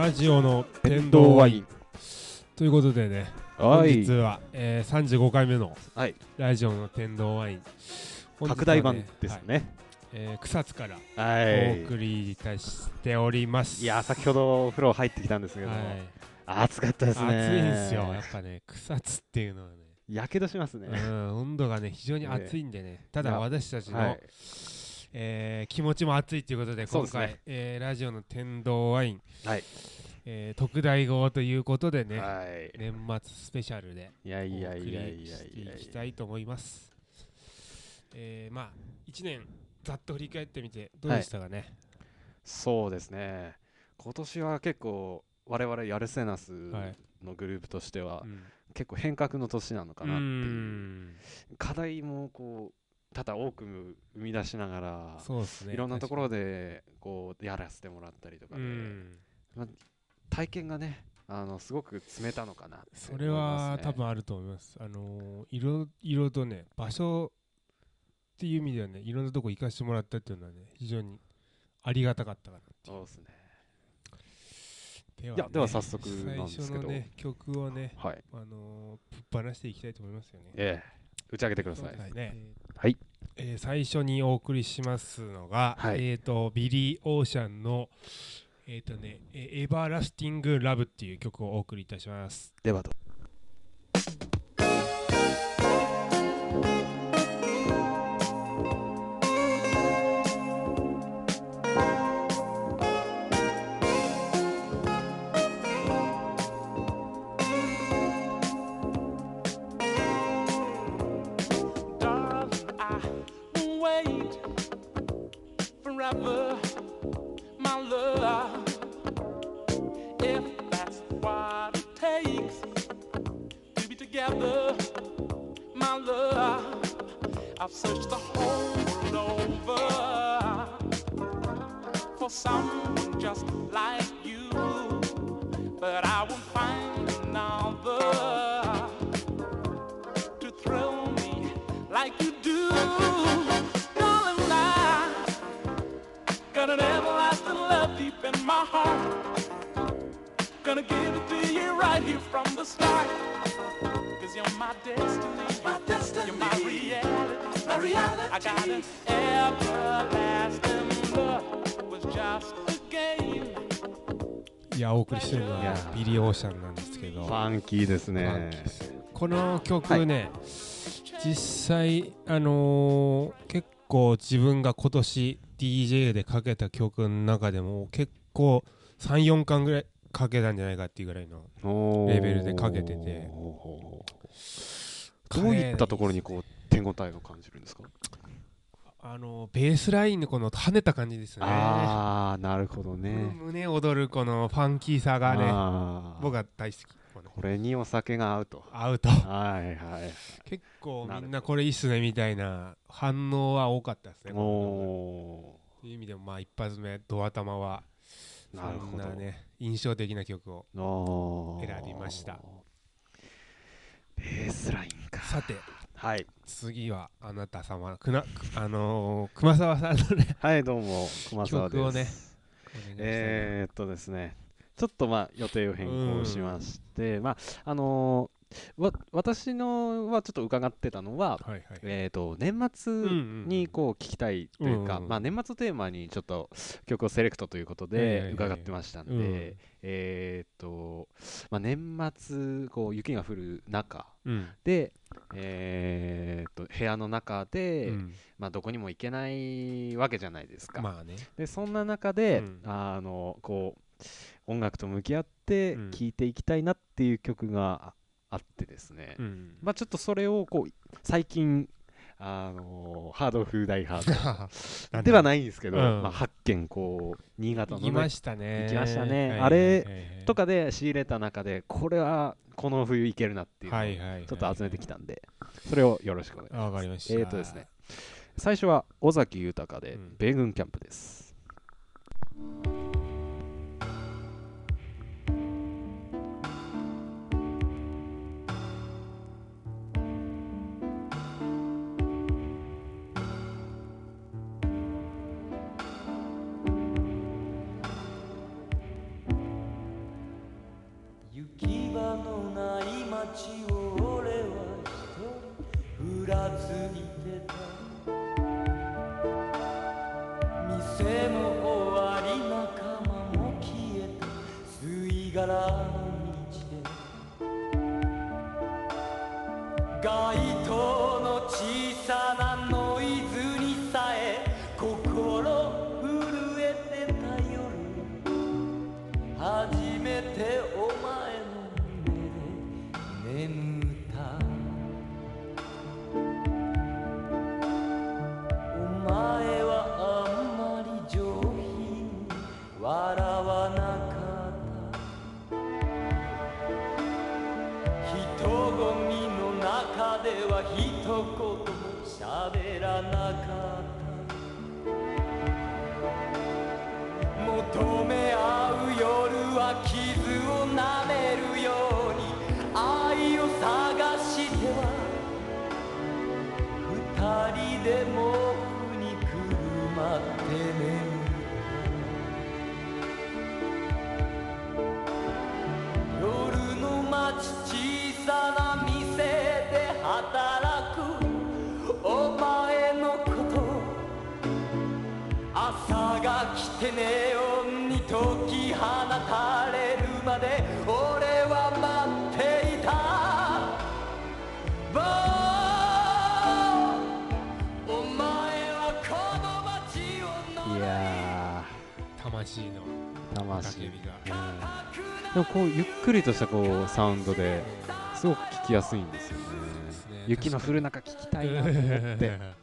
ラジオの天天童ワイン。ということでね、本はい。日は、えー、35回目のはい。ラジオの天童ワイン、はね拡大版ですはい。ねえー草津からはい。お送りいたしております。いや先ほどお風呂入ってきたんですけど、はい、暑かったですね。暑いんですよ、やっぱね、草津っていうのはね、やけどしますね、うん、温度がね、非常に暑いんでね、ただいや私たちの、はいえー気持ちも熱いということで、今回、ねえーラジオの天童ワイン、はい。えー特大号ということでね、はい。年末スペシャルでお送りしてやいきたいと思います。えーまあ、1年ざっと振り返ってみて、どうでしたかね？そうですね。今年は結構我々ヤルセナスはい。のグループとしてはうん。結構変革の年なのかなってう。いうん。課題もこう多々多く生み出しながらそうですね。いろんなところでこうやらせてもらったりとかうで、ん体験がねあのすごく積めたのかなってそれは多分あると思います。あのー色色とね場所っていう意味ではねいろんなとこ行かせてもらったっていうのはね非常にありがたかったかな。そうですね。ではいやでは早速なんですけど。最初のね曲をねはい。あのーぶっ放していきたいと思いますよね。ええ。打ち上げてくださいねはい。えー最初にお送りしますのが、はい。えっ、とビリー・オーシャンのえっ、とね、えー Everlasting Love っていう曲をお送りいたします。ではいやお送りしてるのはビリー・オーシャンなんですけど。ファンキーですファンねキーです。この曲ね、実際、あのー結構自分が今年 DJ でかけた曲の中でも結構34回ぐらいかけたんじゃないかっていうぐらいのレベルでかけてて。どういったところにこう手応えを感じるんですか？あのベースラインのこの跳ねた感じですね。ああなるほどね。胸躍るこのファンキーさがね僕は大好き。これにお酒が合うと。合うと。はいはい。結構みんなこれいいっすねみたいな反応は多かったですねおおという意味でもまあ一発目ド頭はーなるほど。そんなね印象的な曲を選びました。ベースラインか。さてはい。次はあなた様くなあのー熊沢さんのね はいどうも熊沢です。曲をねえー、っとですねちょっとまあ予定を変更しましてまああのーわ私のはちょっと伺ってたのははいはい。えー、と年末にこう聞きたいというか、うんうんまあ、年末テーマにちょっと曲をセレクトということで伺ってましたんで、うん。えーとまあ、年末こう雪が降る中うん。で、えー、と部屋の中で、うん。まあ、どこにも行けないわけじゃないですか。まあね。でそんな中で、うん。あのこう音楽と向き合ってうん。聴いていきたいなっていう曲がああってですね、うん。まあ、ちょっとそれをこう最近、あのーハード風大ハード ではないんですけど、うん。まあ、8件こう新潟の、ね行きま、したね。行きましたね。はい。あれとかで仕入れた中でこれはこの冬いけるなっていうちょっと集めてきたんでそれをよろしくお願いしあます。わかりましたえーとですね最初は尾崎豊でうん米軍キャンプです。「街くりとしたこうサウンドですごく聞きやすいんですよね。ね。雪の降る中聞きたいなと思って。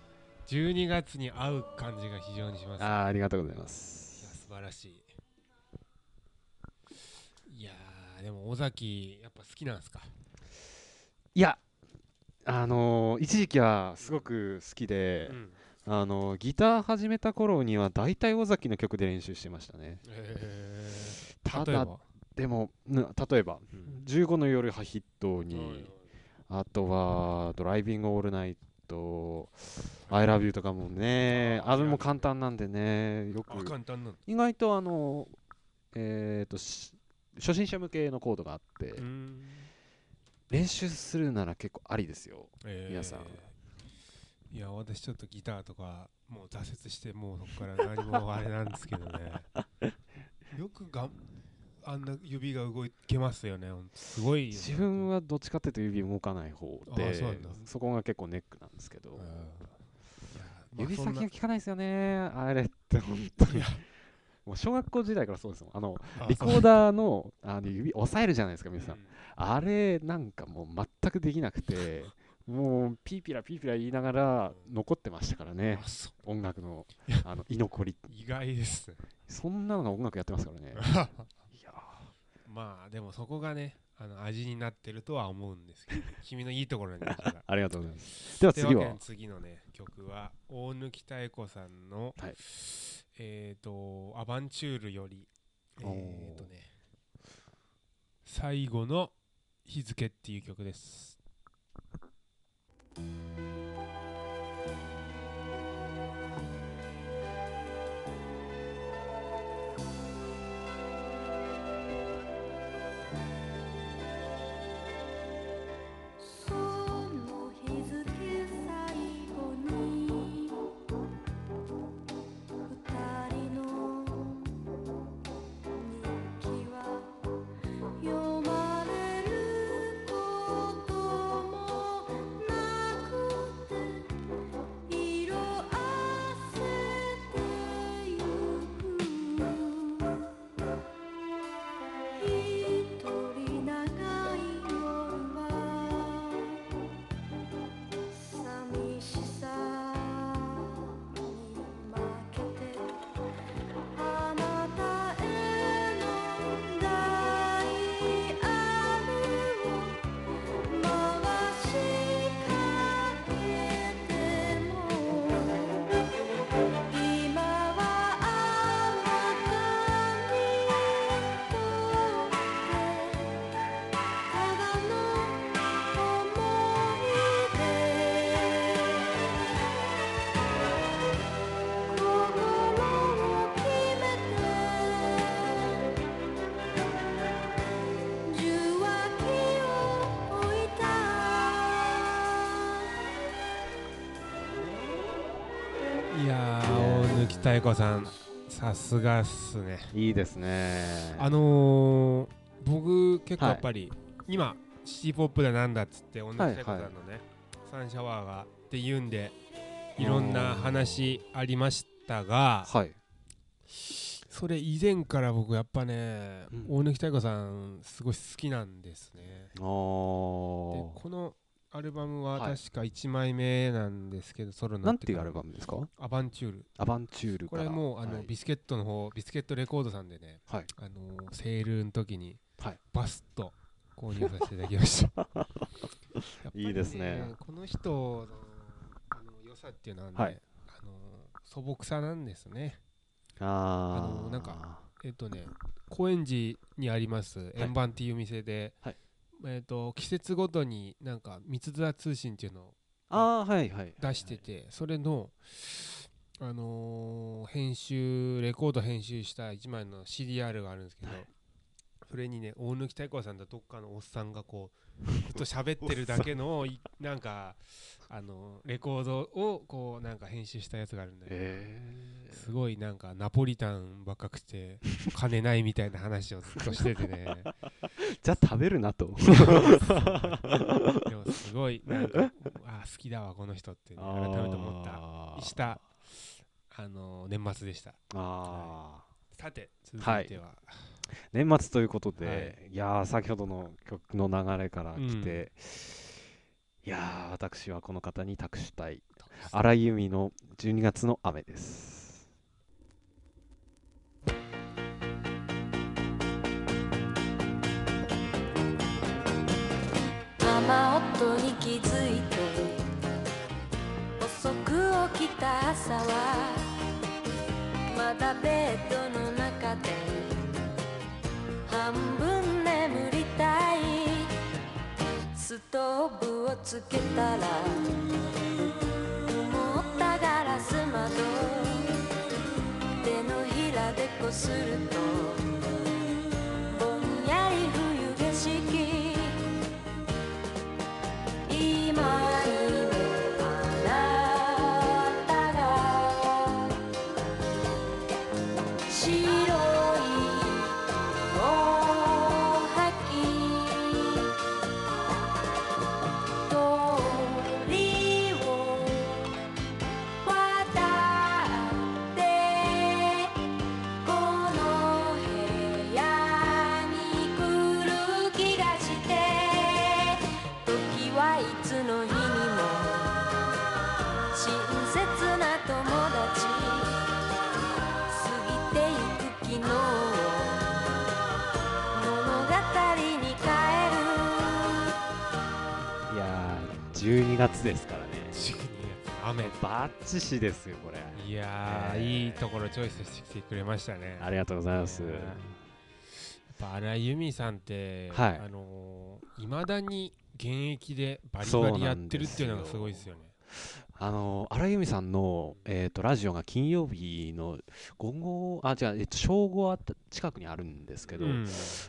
12月に合う感じが非常にします。あーありがとうございまいやす素晴らしい。いやーでも尾崎やっぱ好きなんですか？いやあのー一時期はすごく好きで、うん。あのーギター始めた頃には大体尾崎の曲で練習してましたね。えただー例えば？でもぬ例えばうん「15の夜はヒットはいに」あとは「ドライビングオールナイト」「I love you」とかもねあれも簡単なんでねよあく簡単なの意外とあのえっ、とし初心者向けのコードがあって、練習するなら結構ありですよえー。皆さん。いや私ちょっとギターとかもう挫折してもうそこから何もあれなんですけどね。よくがんあんな指が動けますよね。すごい自分はどっちかっていうと指動かない方あでーそこが結構ネックなんですけど、指先が効かないですよね。あれって本当に。もう小学校時代からそうですもん。あのあリコーダーのあの指押さえるじゃないですか皆さん、うん。あれなんかもう全くできなくてもうピーピラピーピラ言いながら残ってましたからね。音楽のあの居残り。意外ですね。そんなのが音楽やってますからね まあでもそこがねあの味になってるとは思うんですけど 君のいいところなんですがありがとうございます。では次は？次のね曲は大貫妙子さんの、はい。えっ、と「アバンチュール」よりえっ、おーとね最後の日付っていう曲ですー大貫妙子さんさすがっすね。いいですね。あのー、僕結構やっぱり、今シティ・ポップだなんだっつって同じはい聖子さんのね、サンシャワーがっていうんでいろんな話ありましたがはい。それ以前から僕やっぱね、うん。大貫妙子さんすごい好きなんですね。あでーこのアルバムははい。確か1枚目なんですけど、ソロになってから。なんていうアルバムですか？アバンチュール。アバンチュールから。これもうあの、はい。ビスケットの方ビスケットレコードさんでね、はい。あのセールの時にはい。バスッと購入させていただきました。やっぱりいいですね。この人のあの良さっていうのはね、はい。あの素朴さなんですね。ああのなんかえっとね高円寺にあります円盤っていう店で、はいえっと季節ごとになんか三つ座通信っていうのをはいはい出してて、それの、あのー編集レコード編集した1枚の CDR があるんですけど、はいそれにね大貫妙子さんとどっかのおっさんがこうずっと喋ってるだけのいなんかあのレコードをこうなんか編集したやつがあるんだけど、え。すごいなんかナポリタンばっかくて金ないみたいな話をずっとしててね。ー、じゃあ食べるなと。でもすごいなんかあ好きだわこの人って、ね、改めて思った。したあの年末でした。あさて続いては、ー年末ということで、い、やー先ほどの曲の流れから来て、いやー私はこの方に託したい荒井由実の12月の雨です。雨音に気づいて遅く起きた朝はまだベッドの中で半分眠りたいストーブをつけたら曇ったガラス窓手のひらでこするとぼんやり冬景色今12月ですからね。12月雨。バッチシですよこれ。いやー、えーいいところチョイスしてきてくれましたね。ありがとうございます、えーやっぱ荒井由実さんって、はい。あのー、未だに現役でバリバリやってるっていうのがすごいですよねあの荒井由実さんの、えー、とラジオが金曜日の午後あ違う、えっと正午あた近くにあるんですけど、うん。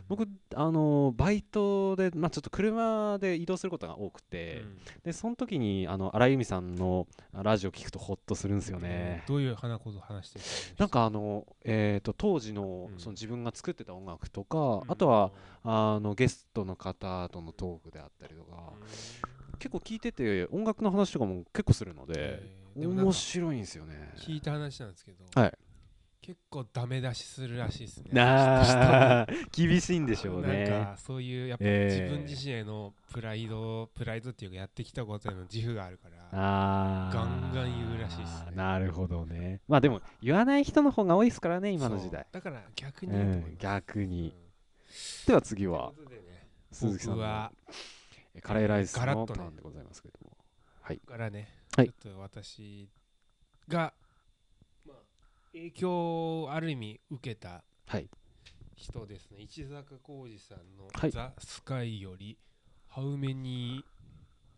僕あのバイトで、まあ、ちょっと車で移動することが多くて、でその時にあの荒井由実さんのラジオ聞くとホッとするんですよね。どういう花こと話してるなんかあの、えー、と当時の,、うん。その自分が作ってた音楽とか、あとはあのゲストの方とのトークであったりとか、結構聞いてて音楽の話とかも結構するので、面白いんですよね。聞いた話なんですけど、はい結構ダメ出しするらしいですねなあ厳しいんでしょうなんね。かそういうやっぱえ自ー分自身へのプライド、プライドっていうかやってきたことへの自負があるからあーガンガン言うらしいっすねなるほどね。まあでも言わない人の方が多いですからね今の時代。だから逆にうん、逆にうん。では次はね鈴木さんの僕はえカレーライスのガラッとね。ターンでございますけれども。はい。からね、はい。ちょっと私が、まあ、影響をある意味受けたはい。人ですね。市坂浩二さんのはい「ザ・スカイより「How Many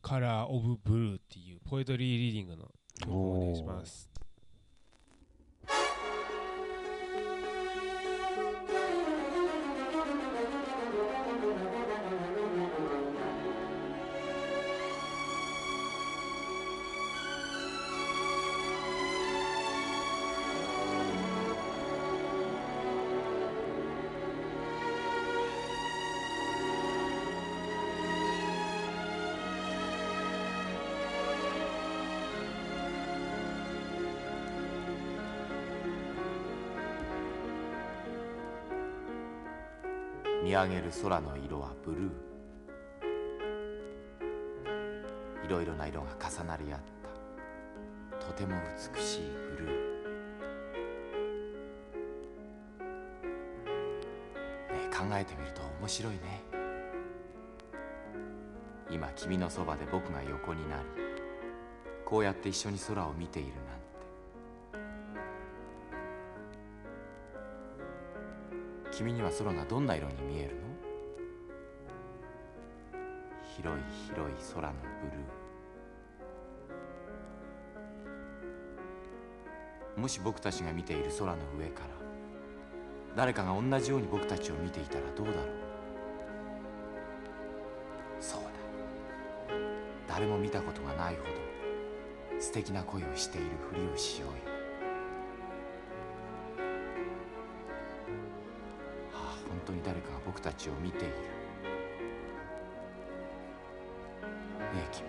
Color of Blue」っていうポエトリーリーディングのお願いします上げる空の色はブルー。いろいろな色が重なり合った。とても美しいブルー。考えてみると面白いね。今君のそばで僕が横になりこうやって一緒に空を見ているなんて。君には空がどんな色に見えるの？広い広い空のブルー。もし僕たちが見ている空の上から誰かが同じように僕たちを見ていたらどうだろう？そうだ。誰も見たことがないほど素敵な恋をしているふりをしようよ。僕たちを見ている。ねえ君。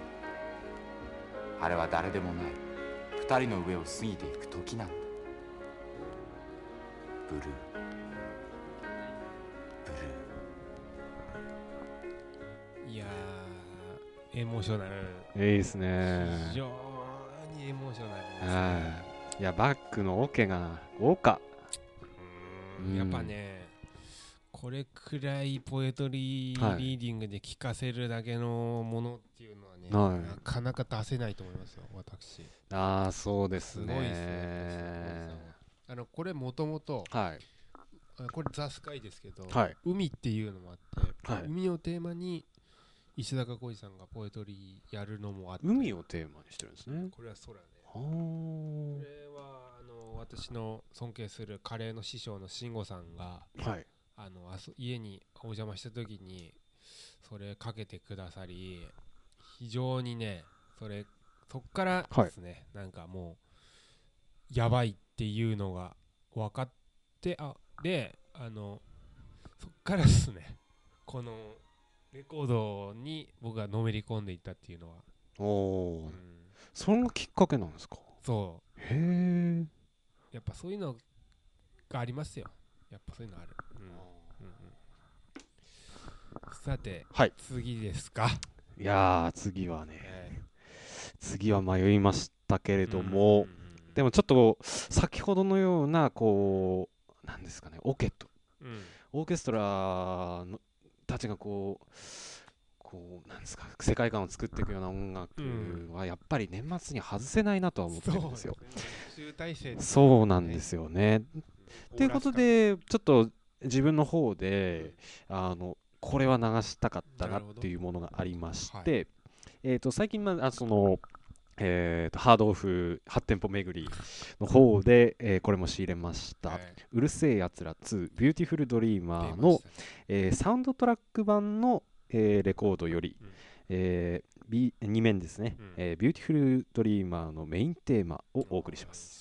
あれは誰でもない。二人の上を過ぎていく時なんだ。ブルー。ブルー。いやーエモーショナル。いいですね。非常にエモーショナルですね。はい。いやバックのオケが豪華。うんうんやっぱねこれくらいポエトリーはいリーディングで聴かせるだけのものっていうのはね、はい。なかなか出せないと思いますよ私。ああそうですね。すごいですねあのこれもともとこれザ・スカイですけど、はい。海っていうのもあって、はい。海をテーマに石坂浩二さんがポエトリーやるのもあって。海をテーマにしてるんですね。これは空ねはこれはあの私の尊敬するカレーの師匠の慎吾さんがあはいあのあそ家にお邪魔した時にそれかけてくださり非常にねそれそっからですね、なんかもうやばいっていうのが分かってあであのそっからですねこのレコードに僕がのめり込んでいったっていうのは、おおー。うん。それがきっかけなんですか？そへえうやっぱそういうのがありますよ。やっぱそういうのある、さてはい。次ですか、いやー次はねえ次は迷いましたけれーども、うん。でもちょっと先ほどのようなこうなんですかねオケとうん。オーケストラのたちがこうこうなんですか世界観を作っていくような音楽はやっぱり年末に外せないなとは思ってるんですよ。そうなんですよね。ということでちょっと自分の方であのこれは流したかったなっていうものがありまして、えー、と最近、まあ、その、えー、とハードオフ8店舗巡りの方で、えーこれも仕入れました、はい。うる星やつら2ビューティフルドリーマーのえーサウンドトラック版の、えーレコードより、うん。えー B 2面ですね、うん。えービューティフルドリーマーのメインテーマをお送りします。「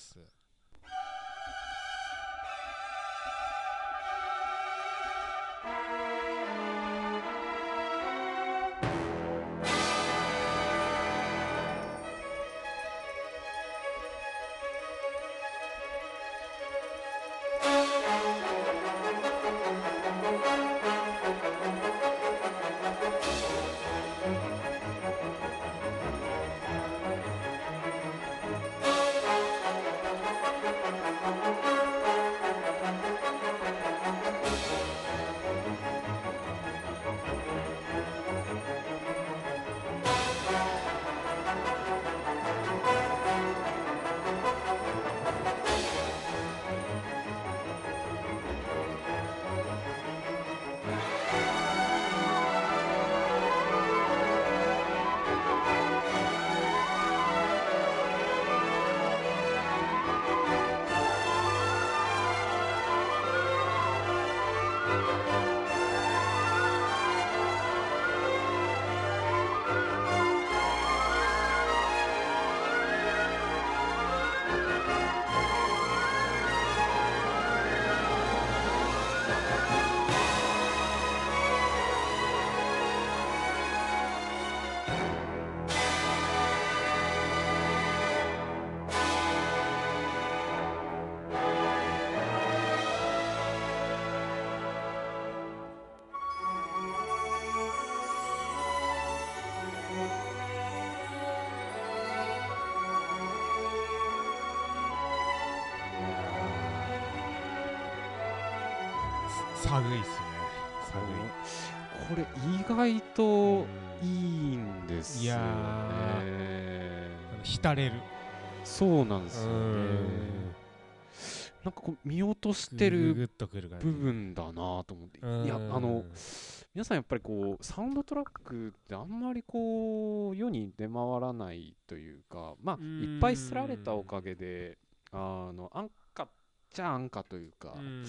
寒いっすね。これ意外寒といいいんですよね。いやあの浸れる。そうなんですよね。うん。なんかこう見落としてる部分だなと思って。いやあの皆さんやっぱりこうサウンドトラックってあんまりこう世に出回らないというかまあうん。いっぱいすられたおかげであの安価っちゃ安価というか、うん。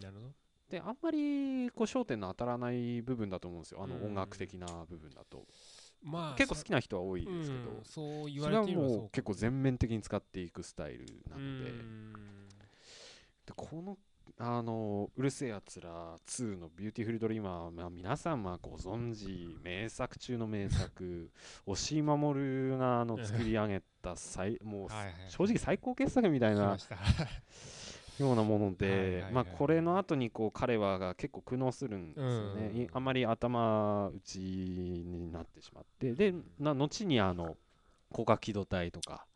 なるほどであんまりこう焦点の当たらない部分だと思うんですよ。あのうん。音楽的な部分だと。まあ結構好きな人は多いですけど、うんそう言それはわれてみればそうもう結構全面的に使っていくスタイルなので,、うん。でこのあの「うる星やつら2」の「ビューティフルドリーマー」まあ、皆さんまあご存知名作中の名作 押井守があの作り上げた最もうはいはい正直最高傑作みたいなようなものではいまあこれの後にこう彼はが結構苦悩するんですよね、うん。いあまり頭打ちになってしまって。でな後にあの広角機動隊とか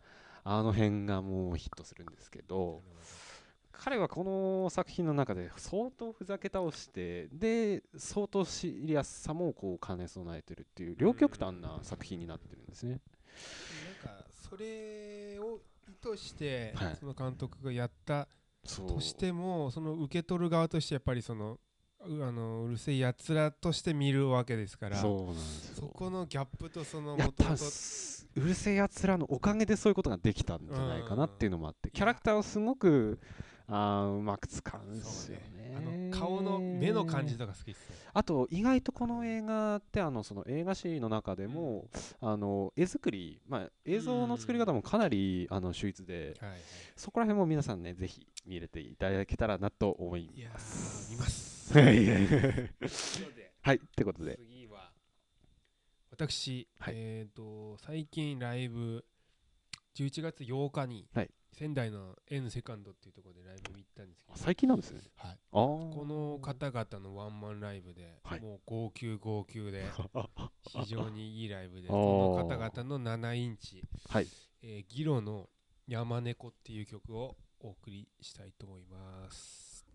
あの辺がもうヒットするんですけど彼はこの作品の中で相当ふざけ倒してで相当シリアスさもこう兼ね備えてるっていう両極端な作品になってるんですね。なんかそれを意図してはい。その監督がやったとしてもその受け取る側としてやっぱりそのうあのうるせえやつらとして見るわけですからそうなんですよ。そこのギャップとそのうるせえやつらのおかげでそういうことができたんじゃないかなっていうのもあってキャラクターをすごくあーうまく使うんですよね。あの顔の目の感じとか好きですねあと意外とこの映画ってあのその映画史の中でも、あの絵作り、まあ、映像の作り方もかなりあの秀逸で、はいはいそこら辺も皆さんねぜひ見入れていただけたらなと思います。ー見ますはい。ではいってことで。次は私、はい。えっ、と最近ライブ11月8日にはい。仙台の N セカンドっていうところでライブ見に行ったんですけど、最近なんですね。はい、あこの方々のワンマンライブで、はい。もう号泣号泣で 非常にいいライブでこの方々の7インチ、はい。えーギロの「山猫」っていう曲をお送りしたいと思います。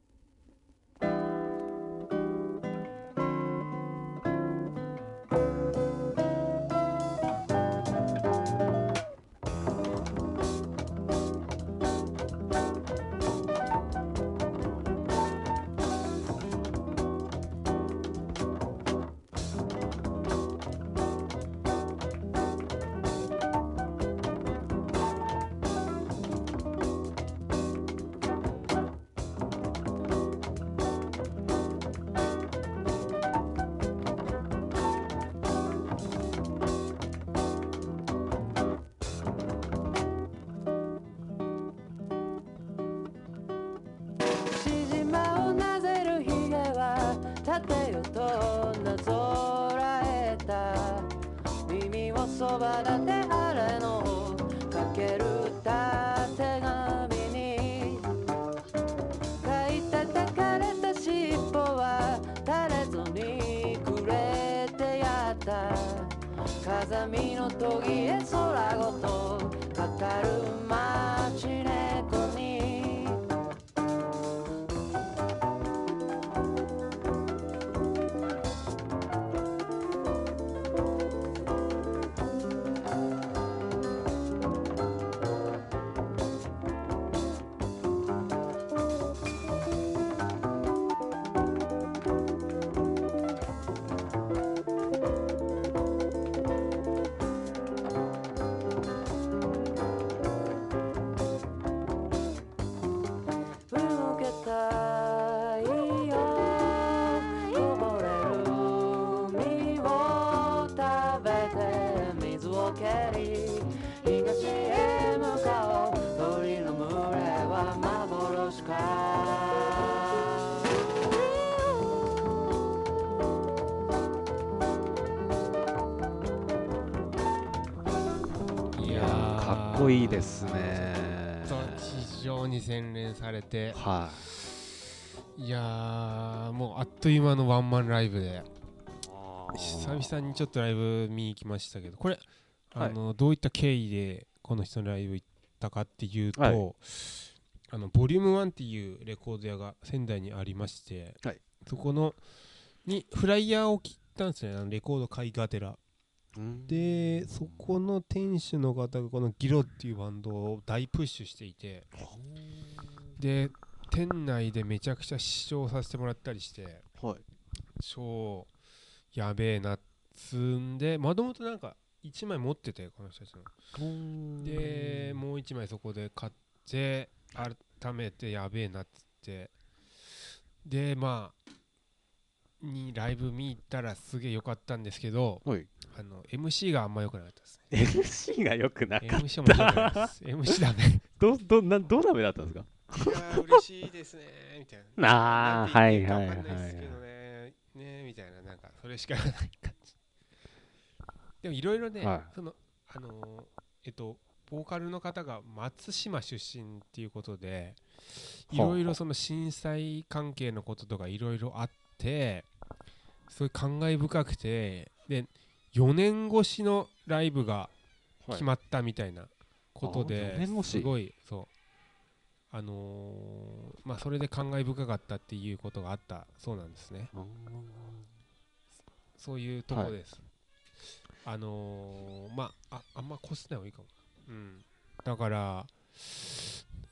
洗練されてはい。やーもうあっという間のワンマンライブでい。久々にちょっとライブ見に行きましたけどこれはい。あの、どういった経緯でこの人のライブ行ったかっていうと、はい。あのボリューム1っていうレコード屋が仙台にありまして、はい。そこのにフライヤーを切ったんですね。あのレコード買いがてら。うんでそこの店主の方がこのギロっていうバンドを大プッシュしていてで店内でめちゃくちゃ視聴させてもらったりしてはい。超やべえなっつんでもともとなんか1枚持っててこの人たちの。でもう1枚そこで買って改めてやべえなっつって。でまあにライブ見たらすげえ良かったんですけどはい。あの MC があんま良くなかったですね。MC が良くなかった。MC 面白くないです。MC ダメ。どどなどうダメだったんですか？いやー嬉しいですねみたいな。あーなんて言っていはいはいですけどね。ねみたいななんか。それしかない感じでもいろいろね、はい。そのあのーえっとボーカルの方が松島出身っていうことでいろいろその震災関係のこととかいろいろあってすごい感慨深くてで4年越しのライブが決まったみたいなことで、あ4年越し？すごいそう。あのーまあそれで感慨深かったっていうことがあったそうなんですね。うんそういうとこです、あのーまあああんまこすない方がいいかも。うん。だから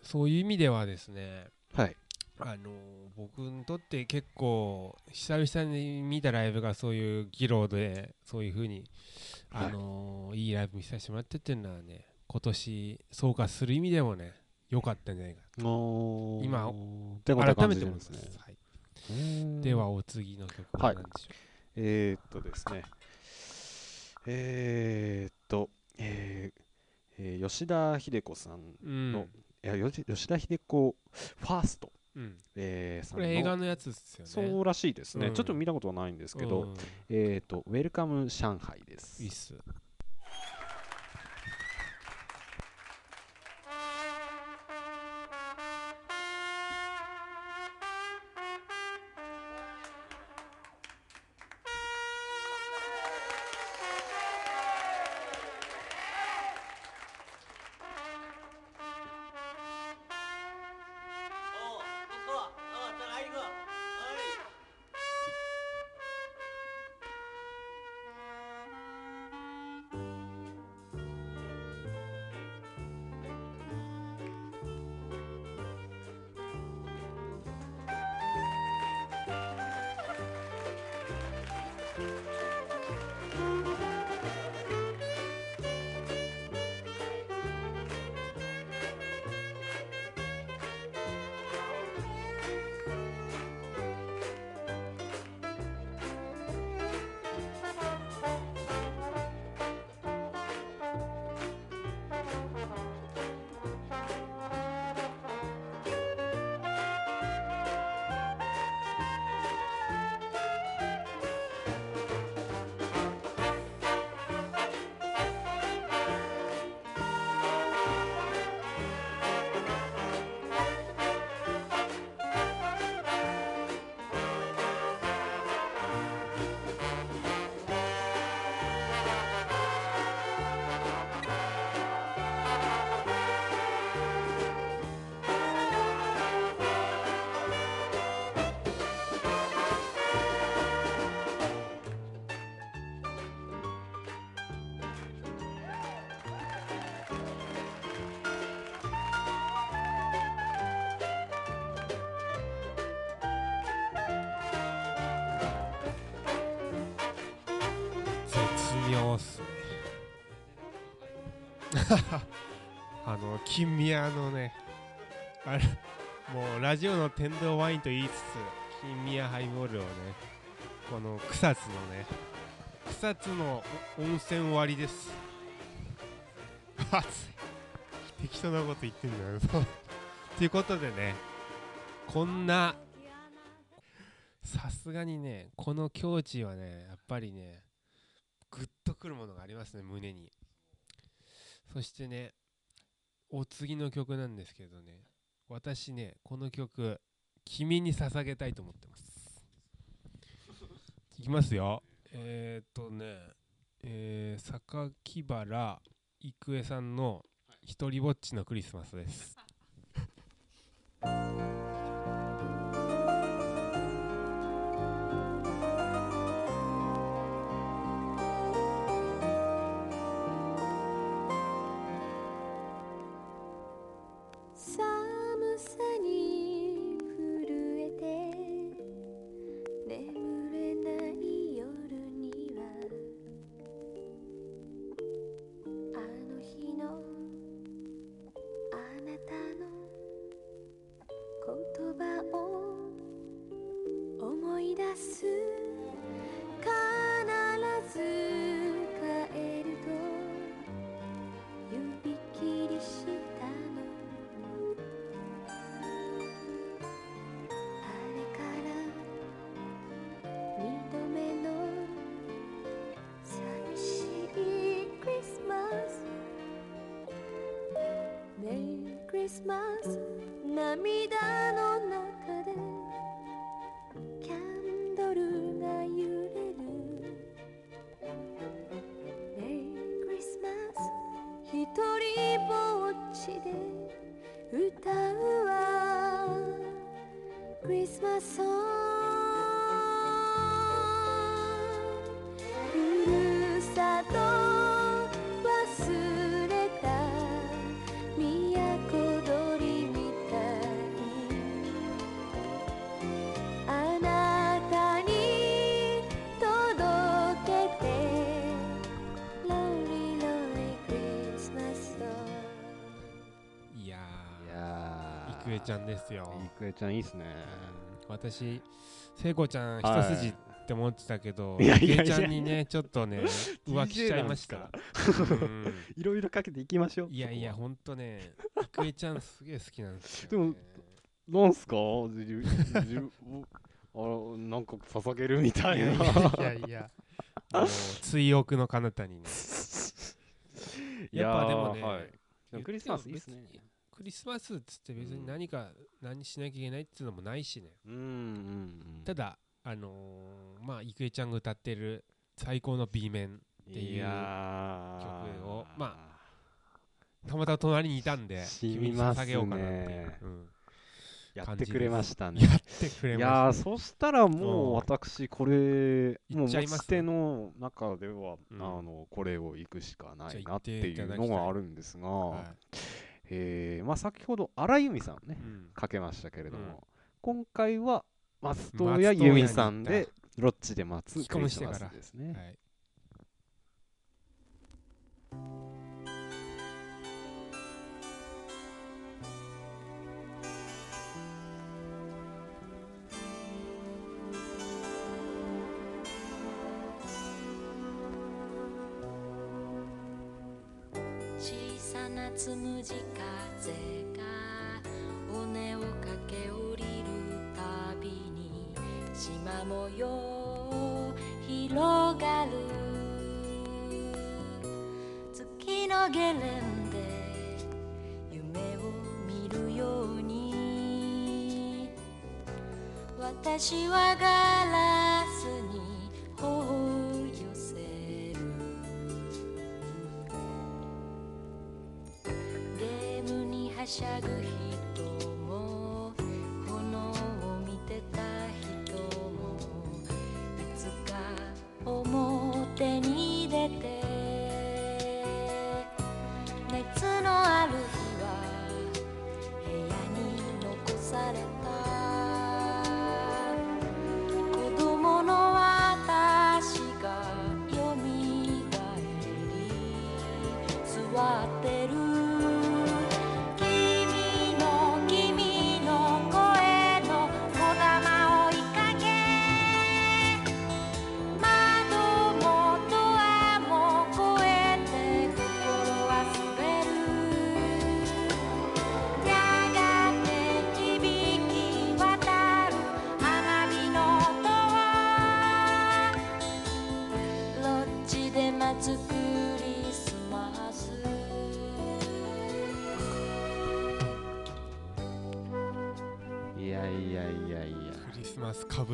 そういう意味ではですねはいあのー僕にとって結構久々に見たライブがそういう議論でそういう風にあのーい。いライブ見させてもらってっていうのはね今年総括する意味でもね良かったんじゃないかおー。今改めて思います、はい、うん。ではお次の曲ははい。何でしょえー、っとですね。えー、っと、えーえー吉田秀子さんう、うん。のいや吉田秀子ファースト、うん、えーこれ映画ののやつですよね。そうらしいですね、うん。ちょっと見たことはないんですけど、うん。えー、っとウェルカム上海です。いいっす あの金宮のねあれもうラジオの天童ワインと言いつつ金宮ハイボールをねこの草津のね草津のお温泉割りです。熱い。適当なこと言ってんだよ。ということでねこんなさすがにねこの境地はねやっぱりねグッとくるものがありますね胸にそしてねお次の曲なんですけどね私ねこの曲君に捧げたいと思ってます。いきますよ。えー、っとねえー、榊原郁恵さんの「一人ぼっちのクリスマス」です ちゃんですよ。いくえちゃんいいっすね。うん私、聖子ちゃんはい一筋って思ってたけど、いやいやいやいくえちゃんにね、ちょっとね、浮気しちゃいました。うんいろいろかけていきましょう。いやいや、ほんとね、いくえちゃんすげえ好きなんですよ、ね。でもはなんすか？じじ あらなんか捧げるみたいな。いやいや追憶の彼方にね。やっぱでもねいやーはいでもクリスマスいいっすねクリスマスっつって別に何か何しなきゃいけないっていうのもないしね。うんうんうん。ただ、あのーまあ、郁恵ちゃんが歌ってる最高の B 面、っていう曲をまたまたま隣にいたんで、染君に捧げようかなっていうね。うんやってくれましたね。やってくれいまやーした。そしたらもううん私これ言もう持ち手の中では、うんあのこれを行くしかないなっていうのがあるんですが、はえーまあ、先ほど荒井由実さんねいうん。かけましたけれども、うん今回は松任谷谷由実さんにでロッチで待つクリスマスですね。はいつむじ風が尾根を駆け下りるたびに縞模様広がる月のゲレンデ夢を見るように。私はガラスに頬しゃぐ人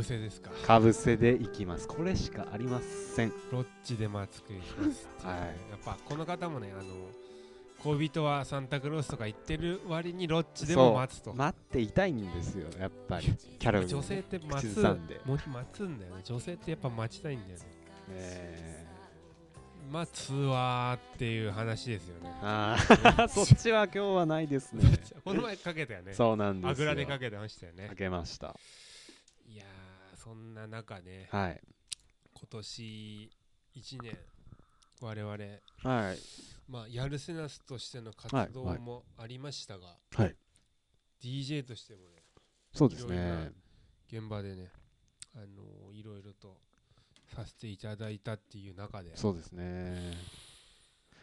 せですか。かぶせでいきますこれしかありませんロッチで待つクリスマスっていうねはいやっぱこの方もね、あの恋人はサンタクロースとか言ってる割にロッチでも待つと。待っていたいんですよやっぱり キャラ女性って待口つんでもう待つんだよね。女性ってやっぱ待ちたいんだよね。え待つわーっていう話ですよね。ー、あー そっちは今日はないですね この前かけたよね。そうなんですよあぐらでかけてましたよねか。けましたそんな中ね、はい。今年1年、我々、はい。まあ、やるせなすとしての活動はい。はいもありましたが、はい。DJ としてもね、そうですね。現場でね、あのーいろいろとさせていただいたっていう中で、そうですね。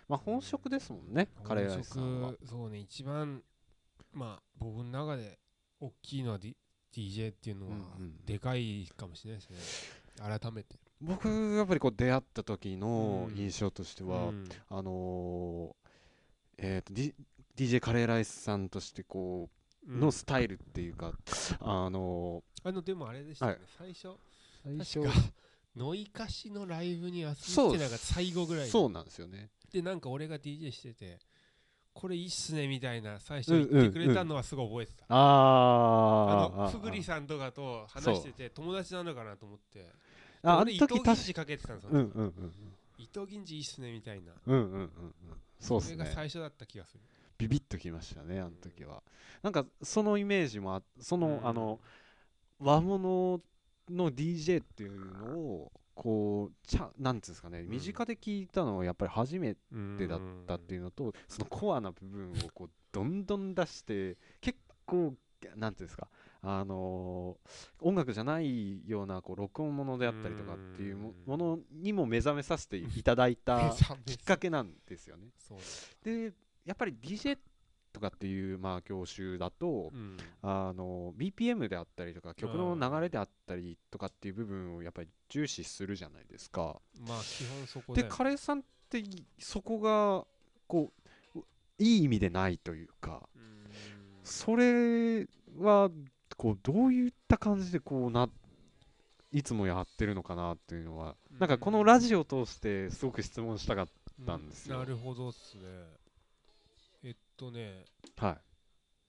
まあ本職ですもんねカレーライスさんは。そうね、一番、まあ、僕の中で大きいのは、D、DJ っていうのはうんうんでかいかもしれないですね。改めて。僕やっぱりこう出会った時のうん。印象としては、うん。あのーえーと、D、DJ カレーライスさんとしてこう、うん。のスタイルっていうかあのあのでもあれでしたよね、最初最初。確かノイカシのライブに遊びに来てなんか最後ぐらいにそうなんですよね。でなんか俺が DJ しててこれいいっすねみたいな最初言ってくれたのはすごい覚えてた、ああー。のふぐりさんとかと話してて友達なのかなと思って。ああの俺伊藤時確銀次かけてたんですよ、うんうんうん伊藤銀次いいっすねみたいな。うんうんうんうん。そうっそれがすね最初だった気がする。ビビッときましたねあの時は。なんかそのイメージもあその、うん。あの和物の DJ っていうのをこうちゃなんていうんですかねん。身近で聞いたのはやっぱり初めうんてだったっていうのとそのコアな部分をこうどんどん出して結構なんていうんですかあのー音楽じゃないようなこう録音ものであったりとかっていうものにも目覚めさせていただいた きっかけなんですよね。でやっぱり DJ とかっていうまあ業種だと、うん。あの BPM であったりとか曲の流れであったりとかっていう部分をやっぱり重視するじゃないですか。まあ基本そこだでよカレーさんっていそこがこうういい意味でないというかうん。それはこうどういった感じでこうないつもやってるのかなっていうのはなんかこのラジオを通してすごく質問したかったんですよ。なるほどっすねとねは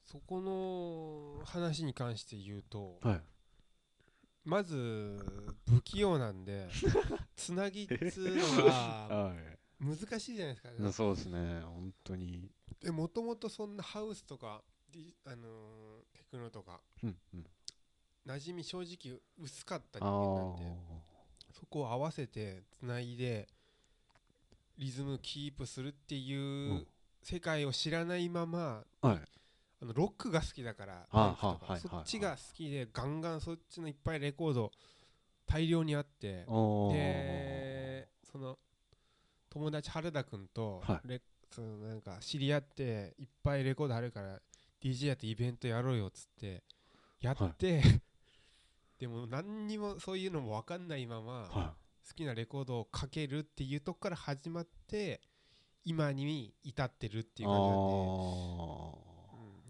そこの話に関して言うといはい。まず不器用なんで つなぎっつうのが は難しいじゃないですか、いそうですね。本当に。でもともとそんなハウスとか、あのーテクノとかうんうん。馴染み正直薄かったあ人間なんでー。そこを合わせてつないでリズムキープするっていううん世界を知らないままはい。あのロックが好きだからそっちが好きでガンガンそっちのいっぱいレコード大量にあってでその友達原田君とはレそのなんか知り合っていっぱいレコードあるから DJ やってイベントやろうよっつってやって、でも何にもそういうのも分かんないままは好きなレコードをかけるっていうとこから始まって今に至ってるっていいう感じなん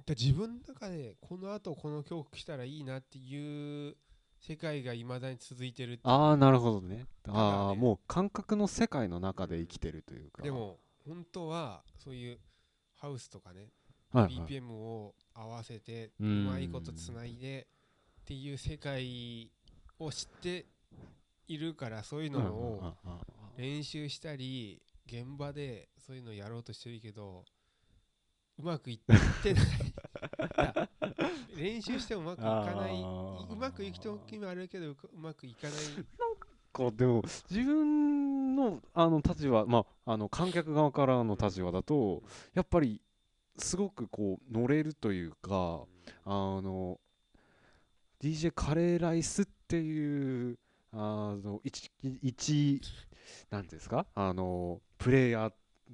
で。自分の中でこの後この曲来たらいいなっていう世界がいまだに続いてるってああなるほどね。ああねもう感覚の世界の中で生きてるというか。でも本当はそういうハウスとかね、はいはい。BPM を合わせてううんまいことつないでっていう世界を知っているからそういうのを練習したり現場でそういうのやろうとしてるけどうまくいってない。練習してもうまくいかない。うまくいく時もあるけどううまくいかない。こうでも自分のあの立場まああの観客側からの立場だとやっぱりすごくこう乗れるというかあの DJ カレーライスっていうあの一一なんていうんですか？あのプレイヤー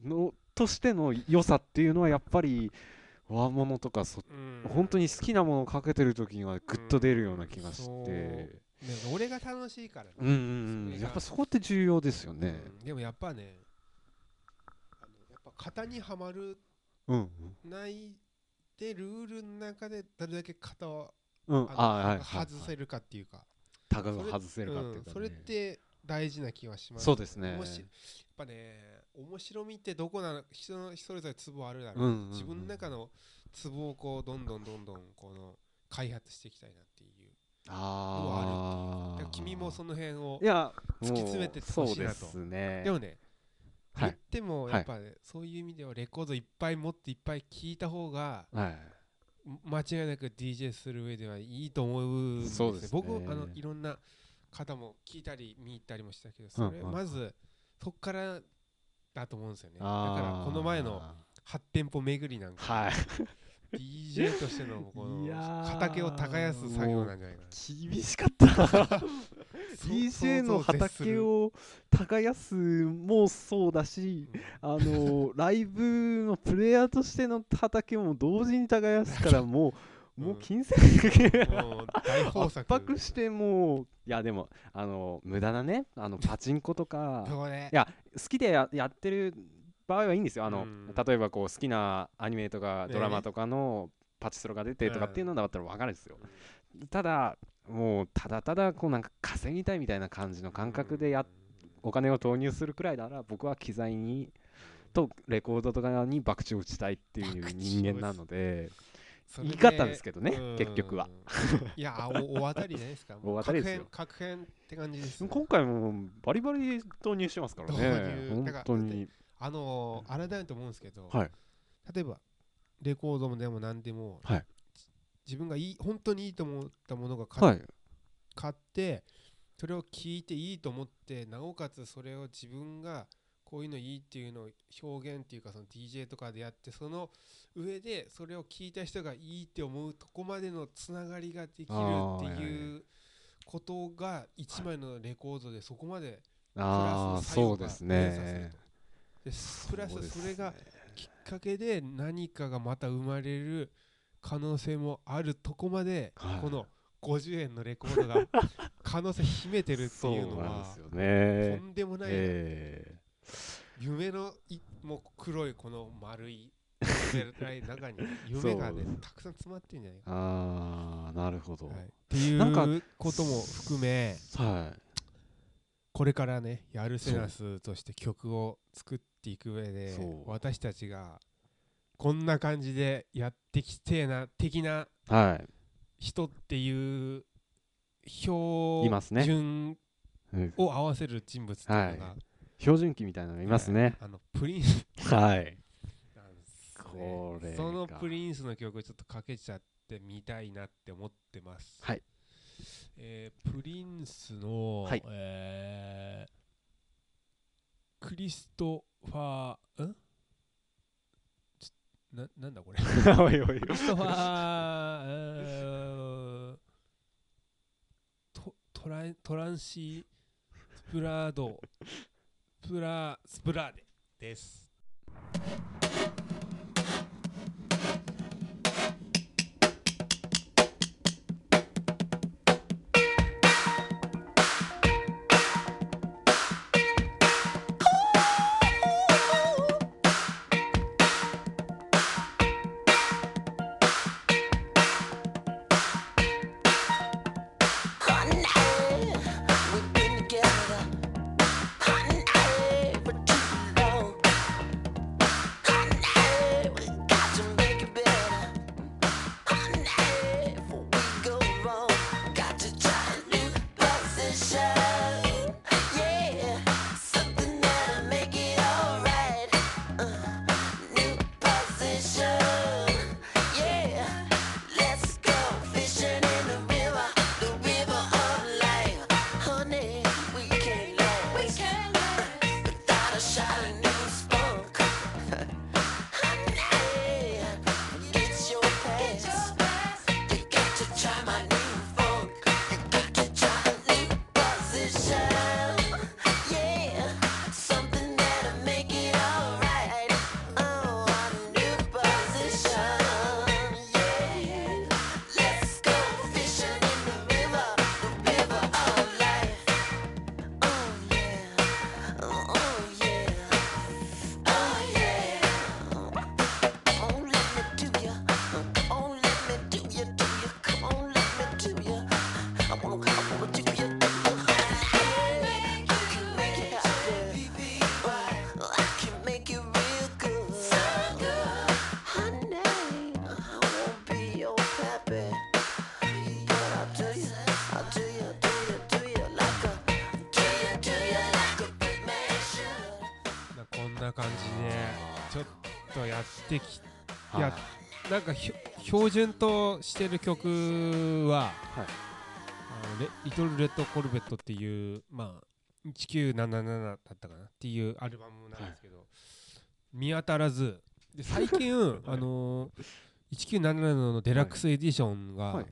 のとしての良さっていうのはやっぱり和物とかそうん。本当に好きなものをかけてる時にはグッと出るような気がして。ね俺が楽しいからね。うんうんやっぱそこって重要ですよね。うん。でもやっぱねあのやっぱ型にはまるうんないでルールの中でどれだけ型をうん。外せるかっていうか。タガが外せるかっていうかね。うん。それって大事な気はします。そうですね。やっぱね面白みってどこなの人のそれぞれツボあるだろう、うんうんうん。自分の中のツボをこうどんどんどんどんこの開発していきたいなっていう。のはあるってい君もその辺をいや突き詰めてほしいなと。そうですね。でもね、はい。言ってもはいやっぱね、そういう意味ではレコードいっぱい持っていっぱい聴いた方がはい。間違いなく DJ する上ではいいと思うんですそうですね。僕あのいろんな方も聞いたり見入ったりもしたけどそれまずそっからだと思うんですよね。だからこの前の8店舗巡りなんか、はい。DJ としてのこの畑を耕す作業なんじゃないかな。厳しかった DJ の畑を耕すもそうだしあのライブのプレイヤーとしての畑も同時に耕すからもうもううん金銭う大豊圧作迫してもういやでもあの無駄なねあの パチンコとか。いや好きでややってる場合はいいんですよ。あの、うん。例えばこう好きなアニメとかねドラマとかのパチスロが出てとかっていうのだったら分かるんですよ、ただもうただただこうなんか稼ぎたいみたいな感じの感覚でやお金を投入するくらいなら僕は機材にとレコードとかに博打を打ちたいっていう人間なので言い方ですけどねうん。結局は。いやお大当たりじゃないですか大当たりですよ。確変って感じですね今回もバリバリ投入してますから導ね入本当に。あのー、改めて思うんですけど、はい。例えばレコードでも何でも、はい。自分がいい本当にいいと思ったものが買,、はい。買ってそれを聞いていいと思ってなおかつそれを自分がこういうのいいっていうのを表現っていうかその DJ とかでやってその上でそれを聞いた人がいいって思うとこまでのつながりができるっていうことが1枚のレコードでそこまでああプラス作用がそうです。ねとでプラスそれがきっかけで何かがまた生まれる可能性もあるとこまで、はい。この50円のレコードが可能性秘めてるっていうのはとね。んでもない、え夢のいもう黒いこの丸いない中に夢がねたくさん詰まってるんじゃないー、ああなるほど。か、はい、っていうことも含めはい。これからねやるセナスとして曲を作っていく上で私たちがこんな感じでやってきてえな的なはい。人っていうい標準うんを合わせる人物っていうのが、標準機みたいなのがいますね。あのプリンス。はい。これが。そのプリンスの曲をちょっとかけちゃってみたいなって思ってます。はい。えープリンスの、はい。えークリストファーん？ちななんだこれ？おいおいクリストファーえートトライトランシースプラードプラスプラーデです。標準としてる曲は、はい。あのレリトル・レッド・コルベットっていう、まあ、1977だったかなっていうアルバムなんですけど、見当たらずで最近、あのー、1977のデラックスエディションが、はい。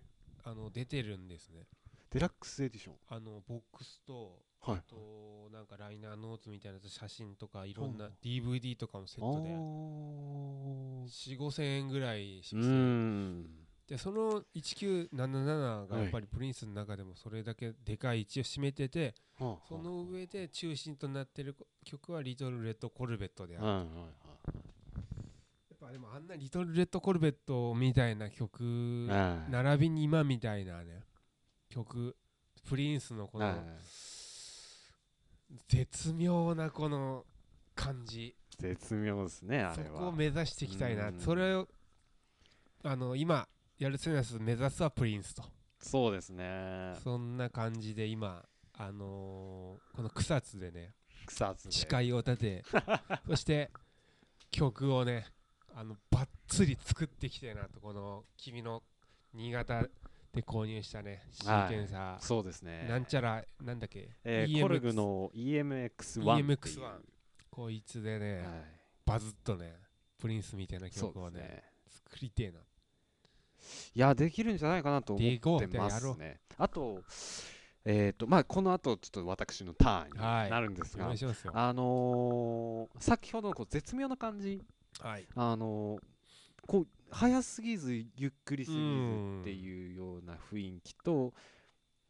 あの出てるんですね。デラックスエディション。あのボックスとはい。あとなんかライナーノーツみたいな写真とかいろんなほ DVD とかもセットで。あ4 5千円ぐらいしますね。ん。でその1977がやっぱりプリンスの中でもそれだけでかい位置を占めてて、はあその上で中心となってる曲は「リトル・レッド・コルベット」である、はいやっぱでもあんなリトル・レッド・コルベットみたいな曲はい。並びに今みたいなね曲プリンスのこはいの絶妙なこの感じ。絶妙ですねあそれは。こを目指していきたいな。うん。それをあの今やるセナス目指すはプリンスと。そうですね。そんな感じで今あのーこの草津でね草津で。誓いを立て そして曲をねあのバッツリ作ってきてなとこの君の新潟で購入したね。シーケンサー、そうですね。なんちゃらなんだっけ、えー EMX コルグの EMX1 っていう EMX1 こいつでね、はい。バズっとねプリンスみたいな曲をねね。作りてえな。いやできるんじゃないかなと思ってますね。あとえっ、とまあこの後ちょっと私のターンにはい。なるんですが、お願いあのー先ほどのこう絶妙な感じ。はい。あのーこう早すぎずゆっくりすぎずうんっていうような雰囲気と